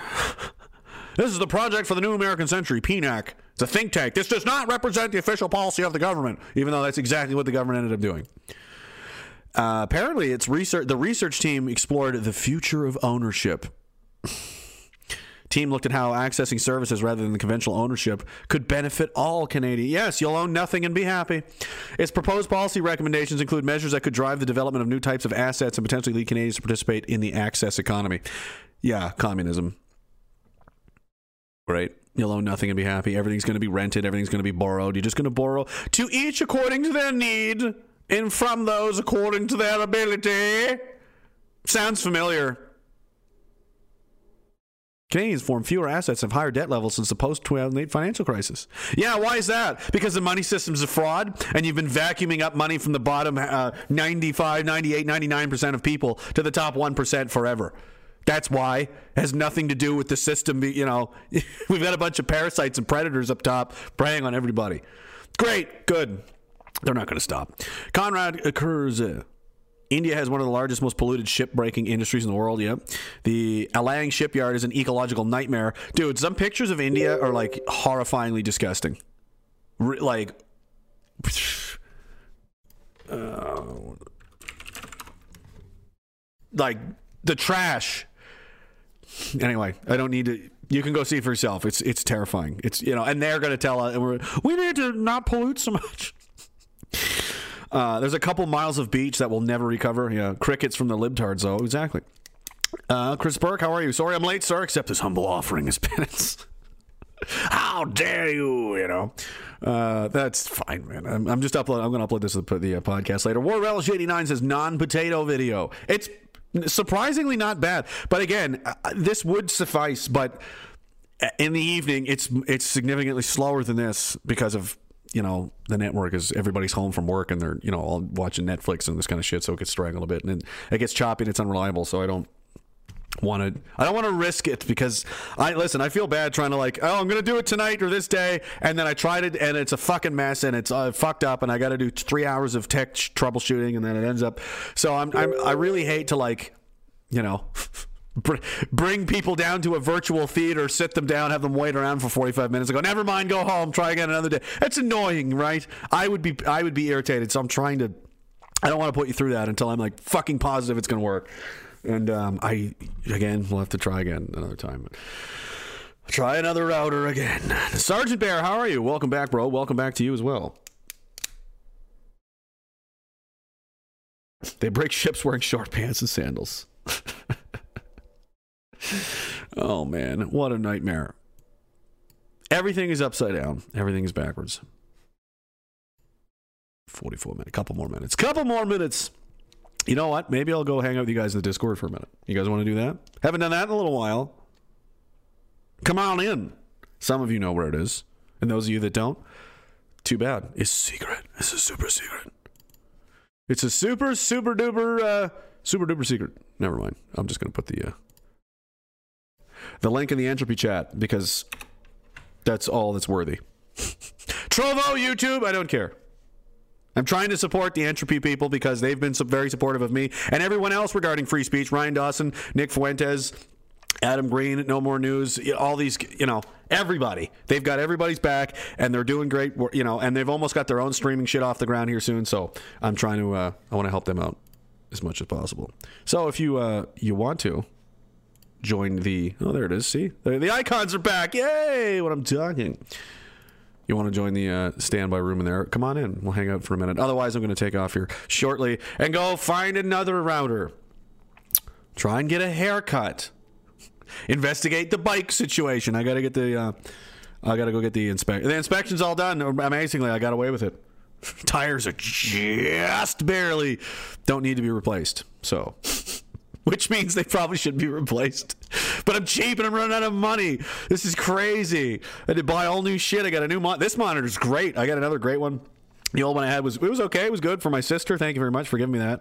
this is the project for the new American century, PNAC. It's a think tank. This does not represent the official policy of the government, even though that's exactly what the government ended up doing. Uh, apparently, it's research. The research team explored the future of ownership team looked at how accessing services rather than the conventional ownership could benefit all Canadians. Yes, you'll own nothing and be happy. Its proposed policy recommendations include measures that could drive the development of new types of assets and potentially lead Canadians to participate in the access economy. Yeah, communism. Right? You'll own nothing and be happy. Everything's going to be rented. Everything's going to be borrowed. You're just going to borrow to each according to their need and from those according to their ability. Sounds familiar. Canadians form fewer assets and higher debt levels since the post 2008 financial crisis. Yeah, why is that? Because the money system's a fraud and you've been vacuuming up money from the bottom uh, 95, 98, 99% of people to the top 1% forever. That's why. It has nothing to do with the system. You know, we've got a bunch of parasites and predators up top preying on everybody. Great, good. They're not going to stop. Conrad occurs. India has one of the largest, most polluted shipbreaking industries in the world. Yep. The Alang shipyard is an ecological nightmare. Dude, some pictures of India are like horrifyingly disgusting. Like, uh, like the trash. Anyway, I don't need to. You can go see for yourself. It's it's terrifying. It's you know, and they're going to tell us, we need to not pollute so much. Uh, there's a couple miles of beach that will never recover. Yeah, crickets from the libtards, though. Exactly. Uh, Chris Burke, how are you? Sorry I'm late, sir. Accept this humble offering as penance. how dare you? You know, uh, that's fine, man. I'm, I'm just uploading. I'm going to upload this to the, the uh, podcast later. War Relish 89 says non-potato video. It's surprisingly not bad, but again, uh, this would suffice. But in the evening, it's it's significantly slower than this because of you know the network is everybody's home from work and they're you know all watching Netflix and this kind of shit, so it gets strangled a bit and it gets choppy and it's unreliable. So I don't want to I don't want to risk it because I listen I feel bad trying to like oh I'm gonna do it tonight or this day and then I tried it and it's a fucking mess and it's uh, fucked up and I got to do three hours of tech troubleshooting and then it ends up so I'm, I'm I really hate to like you know bring people down to a virtual theater, sit them down, have them wait around for 45 minutes, and go, never mind, go home, try again another day. That's annoying, right? I would be, I would be irritated. So I'm trying to, I don't want to put you through that until I'm like fucking positive it's going to work. And um, I, again, we'll have to try again another time. Try another router again. Sergeant Bear, how are you? Welcome back, bro. Welcome back to you as well. They break ships wearing short pants and sandals. oh man, what a nightmare. Everything is upside down. Everything is backwards. 44 minutes. Couple more minutes. Couple more minutes. You know what? Maybe I'll go hang out with you guys in the Discord for a minute. You guys want to do that? Haven't done that in a little while. Come on in. Some of you know where it is. And those of you that don't, too bad. It's secret. It's a super secret. It's a super, super duper, uh, super duper secret. Never mind. I'm just going to put the uh, the link in the entropy chat because that's all that's worthy. Trovo, YouTube, I don't care. I'm trying to support the entropy people because they've been very supportive of me and everyone else regarding free speech. Ryan Dawson, Nick Fuentes, Adam Green, no more news. All these, you know, everybody. They've got everybody's back, and they're doing great. You know, and they've almost got their own streaming shit off the ground here soon. So I'm trying to. Uh, I want to help them out as much as possible. So if you uh, you want to join the oh there it is. See? The, icons are back. Yay! What i'm talking. You want to join the uh, standby room in there? Come on in. We'll hang out for a minute. Otherwise i'm going to take off here shortly and go find another router. Try and get a haircut. Investigate the bike situation. I gotta get the uh, i gotta go get the inspection the inspection's all done. Amazingly i got away with it. Tires are just barely don't need to be replaced. So which means they probably should be replaced. But I'm cheap and I'm running out of money. This is crazy. I had to buy all new shit. I got a new mon. This monitor's great. I got another great one. The old one I had was it was okay. It was good for my sister. Thank you very much for giving me that.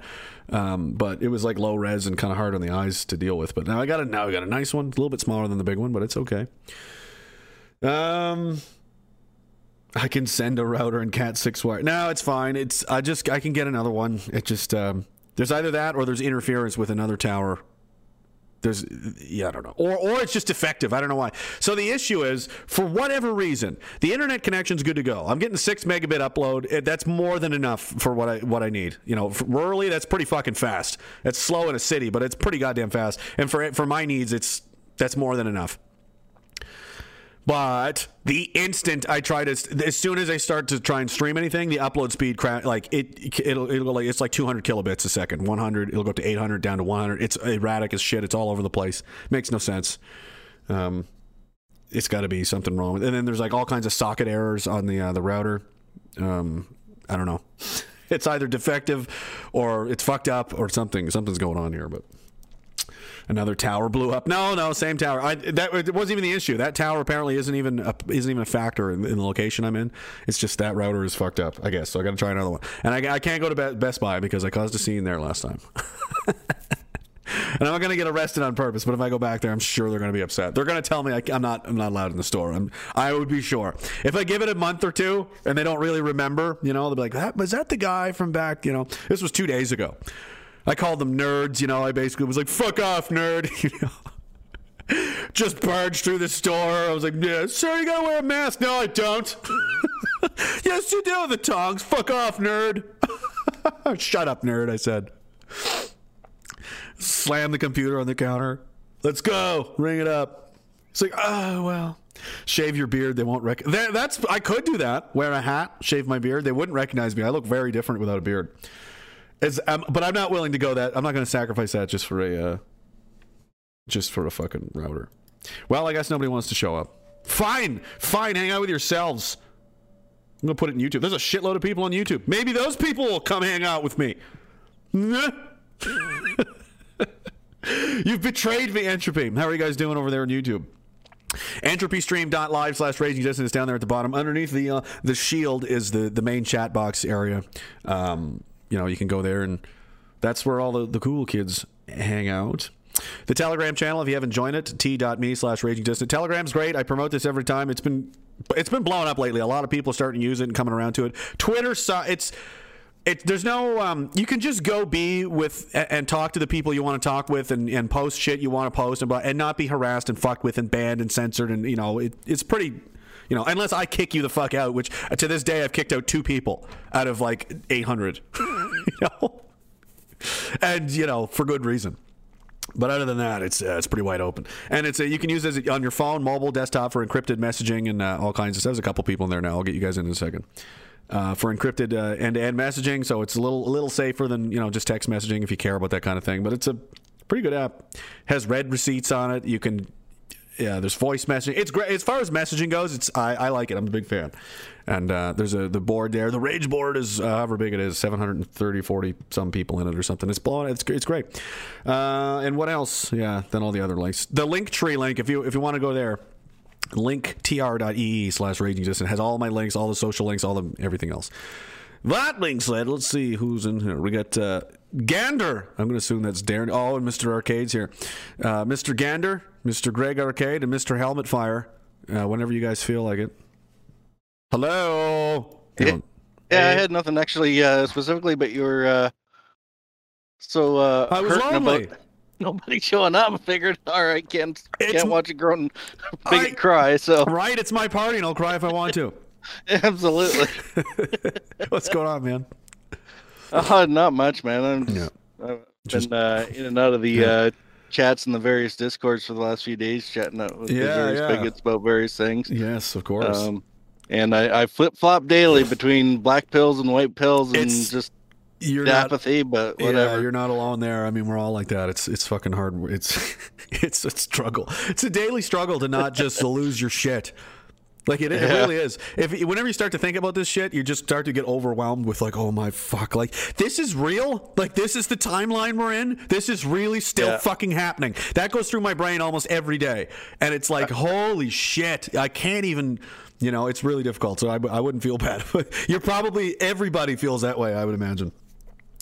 Um, but it was like low res and kind of hard on the eyes to deal with. But now I got a now I got a nice one, a little bit smaller than the big one, but it's okay. Um, I can send a router and Cat six wire. No, it's fine. It's I just I can get another one. It just um, there's either that or there's interference with another tower. There's yeah I don't know or or it's just defective. I don't know why. So the issue is for whatever reason the internet connection's good to go. I'm getting six megabit upload. Eh, that's more than enough for what I what I need. You know, rurally that's pretty fucking fast. It's slow in a city, but it's pretty goddamn fast. And for for my needs, it's that's more than enough. But the instant I try to, as soon as I start to try and stream anything, the upload speed crash like it. It'll it'll like it's like 200 kilobits a second, 100. It'll go up to 800, down to 100. It's erratic as shit. It's all over the place. Makes no sense. Um, it's got to be something wrong. And then there's like all kinds of socket errors on the uh, the router. Um, I don't know. It's either defective, or it's fucked up, or something. Something's going on here, but another tower blew up. No, no, same tower. I, that it wasn't even the issue. That tower apparently isn't even a, isn't even a factor in, in the location I'm in. It's just that router is fucked up. I guess so. I got to try another one, and I, I can't go to Be- Best Buy because I caused a scene there last time. and I'm not going to get arrested on purpose. But if I go back there, I'm sure they're going to be upset. They're going to tell me I, I'm not I'm not allowed in the store. I'm, I would be sure. If I give it a month or two and they don't really remember, you know, they'll be like, "That was that the guy from back?" You know, this was two days ago. I called them nerds. You know, I basically was like, "Fuck off, nerd." You know. Just barged through the store. I was like, "Yeah, sir, you gotta wear a mask." No, I don't. yes, you do. The tongs. Fuck off, nerd. Shut up, nerd. I said. Slam the computer on the counter. Let's go. Ring it up. It's like, oh well. Shave your beard. They won't rec. That, that's. I could do that. Wear a hat. Shave my beard. They wouldn't recognize me. I look very different without a beard. It's, um, but I'm not willing to go that. I'm not going to sacrifice that just for a, uh, just for a fucking router. Well, I guess nobody wants to show up. Fine, fine. Hang out with yourselves. I'm gonna put it in YouTube. There's a shitload of people on YouTube. Maybe those people will come hang out with me. You've betrayed me, Entropy. How are you guys doing over there on YouTube? entropystream.live slash raging dissident is down there at the bottom underneath the uh, the shield is the the main chat box area um, you know you can go there and that's where all the, the cool kids hang out. The telegram channel if you haven't joined it t.me slash raging dissident. Telegram's great. I promote this every time. It's been it's been blowing up lately. A lot of people are starting to use it and coming around to it. Twitter it's it, there's no um, you can just go be with and talk to the people you want to talk with and, and post shit you want to post and, and not be harassed and fucked with and banned and censored and you know it, it's pretty you know unless i kick you the fuck out which to this day i've kicked out two people out of like 800 you know and you know for good reason but other than that, it's uh, it's pretty wide open, and it's uh, you can use it on your phone, mobile, desktop for encrypted messaging and uh, all kinds of stuff. There's a couple people in there now. I'll get you guys in, in a second. Uh, for encrypted uh, end-to-end messaging, so it's a little a little safer than you know just text messaging if you care about that kind of thing. But it's a pretty good app. Has red receipts on it. You can yeah, there's voice messaging. It's great as far as messaging goes. It's I, I like it. I'm a big fan. And uh, there's a the board there. The rage board is uh, however big it is, 730, 40 some people in it or something. It's blowing. It's it's great. Uh, and what else? Yeah, then all the other links. The link tree link. If you if you want to go there, linktr.ee slash raging dissident has all my links, all the social links, all the everything else. That being said, let's see who's in here. We got uh, Gander. I'm going to assume that's Darren. Oh, and Mr. Arcade's here. Uh, Mr. Gander, Mr. Greg Arcade, and Mr. Helmet Fire. Uh, whenever you guys feel like it. Hello. Yeah. You know, Yeah, I had nothing actually uh, specifically, but you were uh, so uh, I was hurting lonely. about nobody showing up. I figured, all right, can't It's- can't watch a grown bigot I- cry. So Right? It's my party, and I'll cry if I want to. absolutely, What's going on, man? uh, not much, man. I'm Yeah. just, I've Just- been uh, in and out of the Yeah. Chats in the various discords for the last few days, chatting out with Yeah, various yeah. bigots about various things. Yes, of course. Um, and I, I flip flop daily between black pills and white pills and It's- just you're not. apathy, but Yeah, whatever. you're not alone there. I mean, we're all like that. It's it's fucking hard. It's it's a struggle. It's a daily struggle to not just lose your shit. Like it, it Yeah. really is. If whenever you start to think about this shit, you just start to get overwhelmed with like, oh my fuck, like this is real. Like this is the timeline we're in. This is really still Yeah. fucking happening. That goes through my brain almost every day, and it's like, uh, holy shit, I can't even. You know, it's really difficult. So I, I wouldn't feel bad. You're probably everybody feels that way. I would imagine.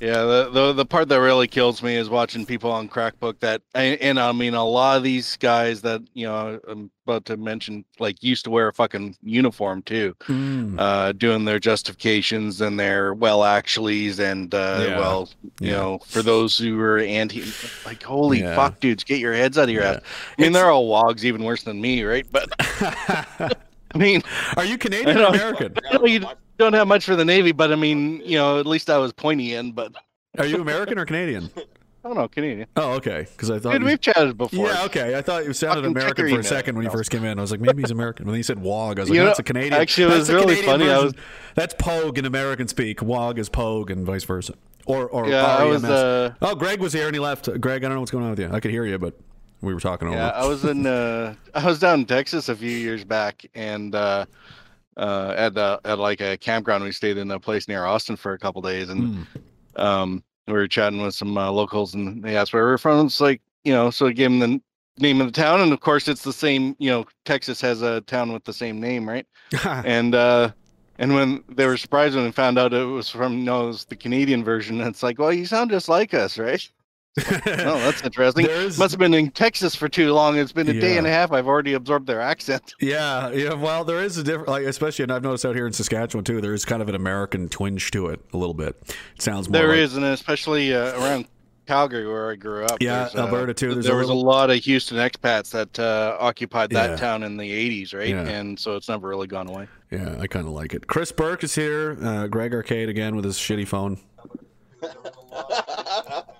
Yeah, the, the the part that really kills me is watching people on Crackbook that, and, and I mean a lot of these guys that you know I'm about to mention like used to wear a fucking uniform too, Mm. uh, doing their justifications and their well actuallys and uh, Yeah. well you Yeah. know for those who are anti like holy Yeah. fuck dudes get your heads out of your ass. I mean they're all wogs even worse than me right but I mean Are you Canadian or. American? Don't have much for the Navy but I mean you know at least I was pointy in but Are you American or Canadian? I don't know Canadian. Oh, okay. Because I thought. Dude, you- we've chatted before. yeah, okay. I thought you sounded Fucking American for a second when you first came in. I was like, maybe he's American. When he said WOG, I was like, You that's know, a Canadian. actually, it was really funny. I was- That's Pogue in American speak. WOG is Pogue and vice versa. Or, or Yeah, I was, uh, oh, Greg was here and he left. Greg, I don't know what's going on with you. I could hear you, but we were talking over. Yeah, I was in uh I was down in Texas a few years back and uh uh at uh, at like a campground we stayed in a place near Austin for a couple days and Mm. um we were chatting with some uh, locals and they asked where we were from. It's like, you know, so I gave them the name of the town and of course it's the same, you know, Texas has a town with the same name, right? and uh and when they were surprised when they found out it was from no, it was the Canadian version, it's like, well, you sound just like us, right? Oh, that's interesting. There is- Must have been in Texas for too long. It's been a day and a half. I've already absorbed their accent. Yeah, yeah. Well, there is a different, like, especially, and I've noticed out here in Saskatchewan too. There is kind of an American twinge to it a little bit. It sounds more. There like, is, and especially uh, around Calgary where I grew up. Yeah, there's, uh, Alberta, too. There's there a was little- a lot of Houston expats that uh, occupied that Yeah. town in the '80s, right? Yeah. And so it's never really gone away. Yeah, I kind of like it. Chris Burke is here. Uh, Greg Arcade again with his shitty phone.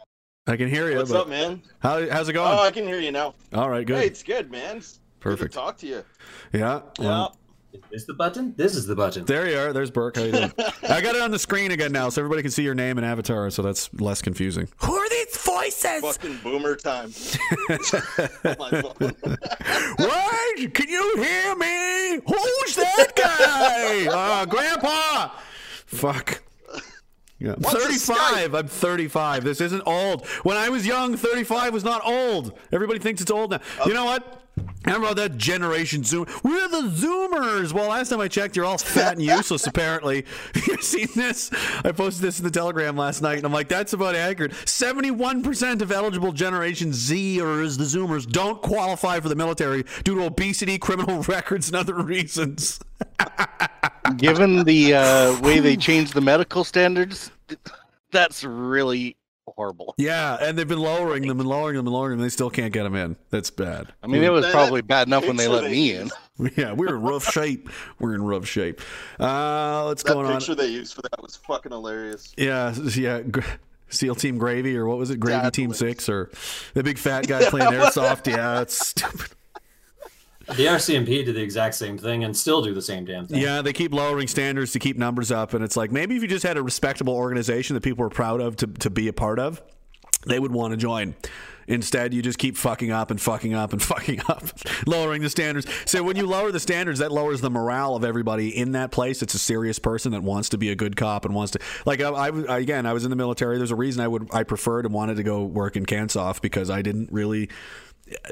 I can hear you. What's but up, man? How, how's it going? Oh, I can hear you now. All right, good. Hey, it's good, man. It's good Perfect. to talk to you. Yeah. well, Yeah. Is this the button? This is the button. There you are. There's Burke. How you doing? I got it on the screen again now, so everybody can see your name and avatar, so that's less confusing. Who are these voices? Fucking boomer time. On. What? Can you hear me? Who's that guy? Uh, Grandpa. Fuck. Yeah. What's 35. I'm 35. This isn't old. When I was young, 35 was not old. Everybody thinks it's old now. You know what? Remember about that generation Zoom? We're the Zoomers. Well, last time I checked, you're all fat and useless. Apparently, you seen this? I posted this in the Telegram last night, and I'm like, that's about accurate. Seventy-one percent of eligible Generation Zers, the Zoomers, don't qualify for the military due to obesity, criminal records, and other reasons. Given the uh, way they changed the medical standards, that's really horrible. Yeah, and they've been lowering them and lowering them and lowering them. They still can't get them in. That's bad. I mean, it was That probably bad enough when they let me in. Yeah, we're in rough shape. We're in rough shape. Uh, what's That going on? picture they used for that was fucking hilarious. Yeah, yeah. SEAL Team Gravy, or what was it? Gravy Yeah, Team that's Six, or the big fat guy playing airsoft. Yeah, that's stupid. The RCMP did the exact same thing and still do the same damn thing. Yeah, they keep lowering standards to keep numbers up, and it's like maybe if you just had a respectable organization that people were proud of to, to be a part of, they would want to join. Instead, you just keep fucking up and fucking up and fucking up, lowering the standards. So when you lower the standards, that lowers the morale of everybody in that place. It's a serious person that wants to be a good cop and wants to like. I, I again, I was in the military. There's a reason I would I preferred and wanted to go work in CANSOF because I didn't really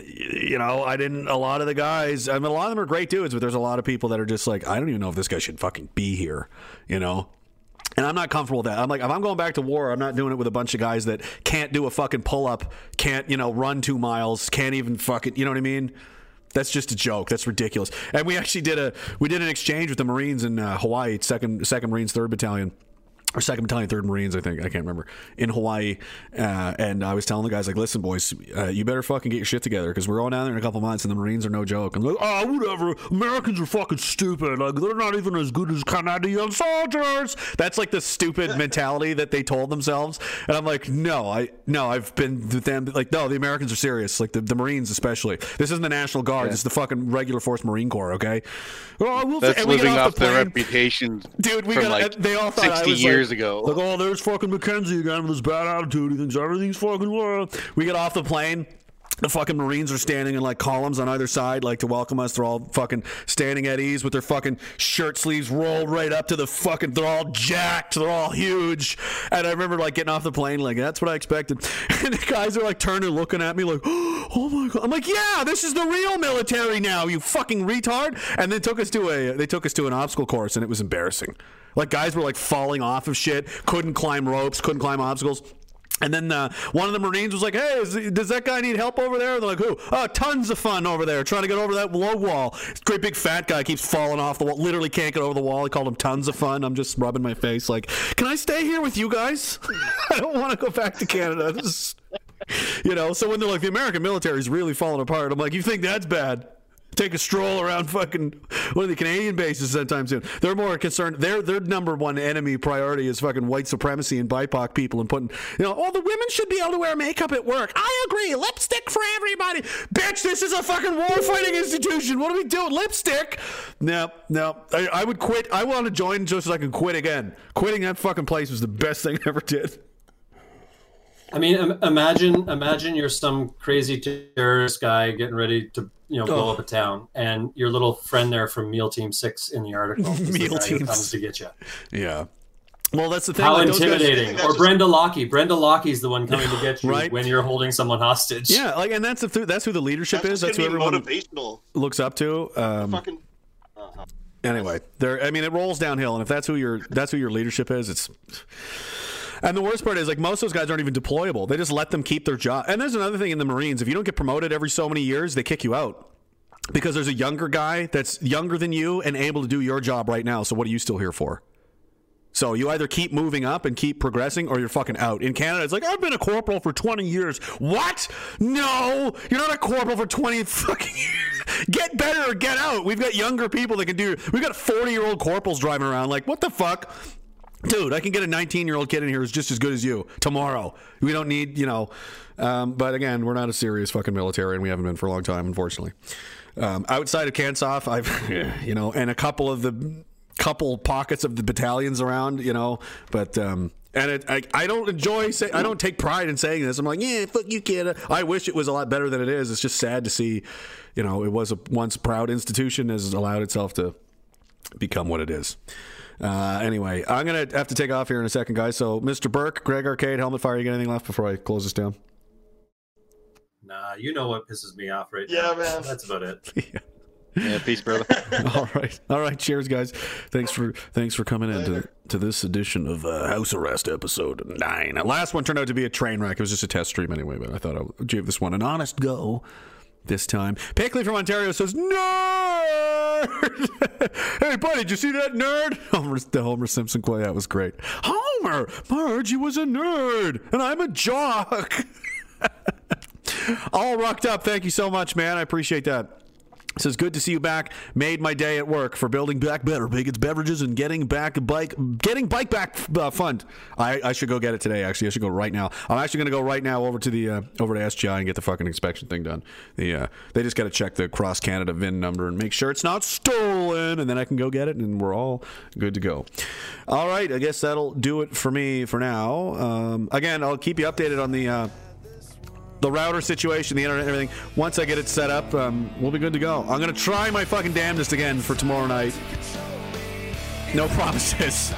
you know, I didn't. A lot of the guys, I mean, a lot of them are great dudes, but there's a lot of people that are just like, I don't even know if this guy should fucking be here, you know. And I'm not comfortable with that. I'm like, if I'm going back to war, I'm not doing it with a bunch of guys that can't do a fucking pull up, can't, you know, run two miles, can't even fucking, you know what I mean? That's just a joke. That's ridiculous. And we actually did a we did an exchange with the Marines in uh, Hawaii, second second Marines, third battalion or second battalion, third Marines, I think I can't remember in Hawaii, uh, and I was telling the guys like, "Listen, boys, uh, you better fucking get your shit together because we're going down there in a couple months, and the Marines are no joke." And they're like, "Oh, whatever, Americans are fucking stupid. Like they're not even as good as Canadian soldiers." That's like the stupid mentality that they told themselves, and I'm like, "No, I no, I've been with them. Like, no, the Americans are serious. Like the, the Marines especially. This isn't the National Guard. This is the fucking regular force Marine Corps. Okay, oh, we'll That's living off the their reputation Dude, we got like they all thought I was years like, ago. Like, oh, there's fucking Mackenzie again with his bad attitude. He thinks everything's fucking well. We get off the plane. The fucking Marines are standing in like columns on either side, like to welcome us. They're all fucking standing at ease with their fucking shirt sleeves rolled right up to the fucking. They're all jacked. They're all huge. And I remember like getting off the plane, like that's what I expected. And the guys are like turning, looking at me, like, oh my god. I'm like, yeah, this is the real military now. You fucking retard. And they took us to a. They took us to an obstacle course, and it was embarrassing. Like guys were like falling off of shit, couldn't climb ropes, couldn't climb obstacles. And then uh, one of the Marines was like, "Hey, is, does that guy need help over there?" They're like, "Who? Oh, tons of fun over there, trying to get over that low wall." Great big fat guy keeps falling off the wall. Literally can't get over the wall. He called him tons of fun. I'm just rubbing my face, like, "Can I stay here with you guys? I don't want to go back to Canada." You know. So when they're like, "The American military is really falling apart," I'm like, "You think that's bad?" Take a stroll around fucking one of the Canadian bases sometime soon. They're more concerned. Their their number one enemy priority is fucking white supremacy and BIPOC people and putting you know, oh the women should be able to wear makeup at work. I agree. Lipstick for everybody. Bitch, this is a fucking war fighting institution. What are we doing? Lipstick? No, no. I, I would quit. I want to join just so I can quit again. Quitting that fucking place was the best thing I ever did. I mean, imagine imagine you're some crazy terrorist guy getting ready to you know blow up a town, and your little friend there from Meal Team Six in the article is the guy who Team comes to get you. Yeah. Well, that's the thing. How like, those guys- intimidating! Or just- Brenda Lockie. Brenda Lockie's the one coming to get you Right. when you're holding someone hostage. yeah, like, and that's the that's who the leadership That's is. That's who everyone motivational. looks up to. Um, Fucking. Uh-huh. anyway, there. I mean, it rolls downhill, and if that's who your that's who your leadership is, it's. And the worst part is, like, most of those guys aren't even deployable. They just let them keep their job. And there's another thing in the Marines: if you don't get promoted every so many years, they kick you out because there's a younger guy that's younger than you and able to do your job right now. So what are you still here for? So you either keep moving up and keep progressing, or you're fucking out. In Canada, it's like I've been a corporal for 20 years. What? No, you're not a corporal for 20 fucking years. Get better or get out. We've got younger people that can do. We've got 40 year old corporals driving around. Like what the fuck? Dude, I can get a 19 year old kid in here who's just as good as you tomorrow. We don't need, you know. Um, but again, we're not a serious fucking military, and we haven't been for a long time, unfortunately. Um, outside of CANSOF, I've, you know, and a couple of the couple pockets of the battalions around, you know, but. Um, and it, I, I don't enjoy say I don't take pride in saying this. I'm like, yeah, fuck you, kid. I wish it was a lot better than it is. It's just sad to see, you know, it was a once proud institution has allowed itself to become what it is. Uh, anyway, I'm gonna have to take off here in a second, guys. So, Mr. Burke, Greg Arcade, Helmet Fire, you got anything left before I close this down? Nah, you know what pisses me off right Yeah, now. man. That's about it. Yeah, Yeah, peace, brother. all right, all right. Cheers, guys. Thanks for thanks for coming in to, to this edition of uh, House Arrest episode nine. The last one turned out to be a train wreck. It was just a test stream anyway, but I thought I would give this one an honest go. This time, Pickley from Ontario says, "Nerd." hey, buddy, did you see that nerd? Homer, the Homer Simpson quote. That was great. Homer, Marge, you was a nerd, and I'm a jock. All rocked up. Thank you so much, man. I appreciate that. Says good to see you back. Made my day at work for building back better Bigots beverages and getting back bike, getting bike back uh, fund. I, I should go get it today. Actually, I should go right now. I'm actually going to go right now over to the uh, over to SGI and get the fucking inspection thing done. The uh, they just got to check the cross Canada VIN number and make sure it's not stolen, and then I can go get it, and we're all good to go. All right, I guess that'll do it for me for now. Um, again, I'll keep you updated on the. The router situation, the internet, everything. Once I get it set up, um, we'll be good to go. I'm gonna try my fucking damnedest again for tomorrow night. No promises,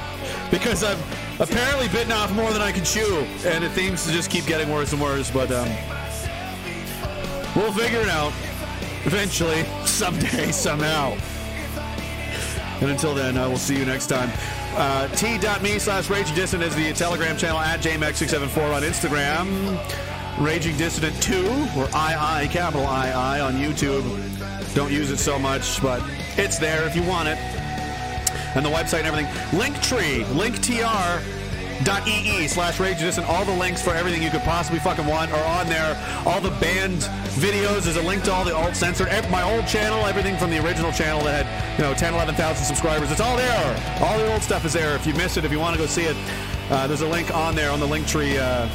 because I've apparently bitten off more than I can chew, and it seems to just keep getting worse and worse. But um, we'll figure it out eventually, someday, somehow. And until then, I will see you next time. Uh, T.me slash Raging Dissident is the Telegram channel at JMX674 on Instagram. Raging Dissident 2, or II, capital II, on YouTube. Don't use it so much, but it's there if you want it. and the website and everything. Linktree, linktr dot ee slash rage and all the links for everything you could possibly fucking want are on there all the band videos there's a link to all the alt censored my old channel everything from the original channel that had you know 10 11,000 subscribers it's all there all the old stuff is there if you missed it if you want to go see it uh, there's a link on there on the link tree uh,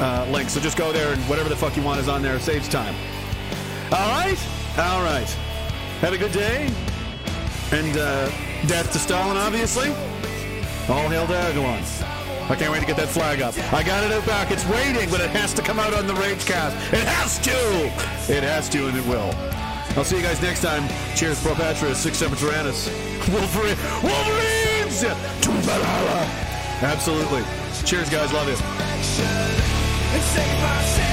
uh, link so just go there and whatever the fuck you want is on there it saves time all right all right have a good day and uh, death to Stalin obviously all hail to Erdogan. I can't wait to get that flag up. I got it out back. It's waiting, but it has to come out on the Ragecast. It has to! It has to, and it will. I'll see you guys next time. Cheers, Pro Patria, Sic Semper Tyrannis. Wolverine, Wolverines! To Valhalla! Absolutely. Cheers, guys. Love you. And save ourselves.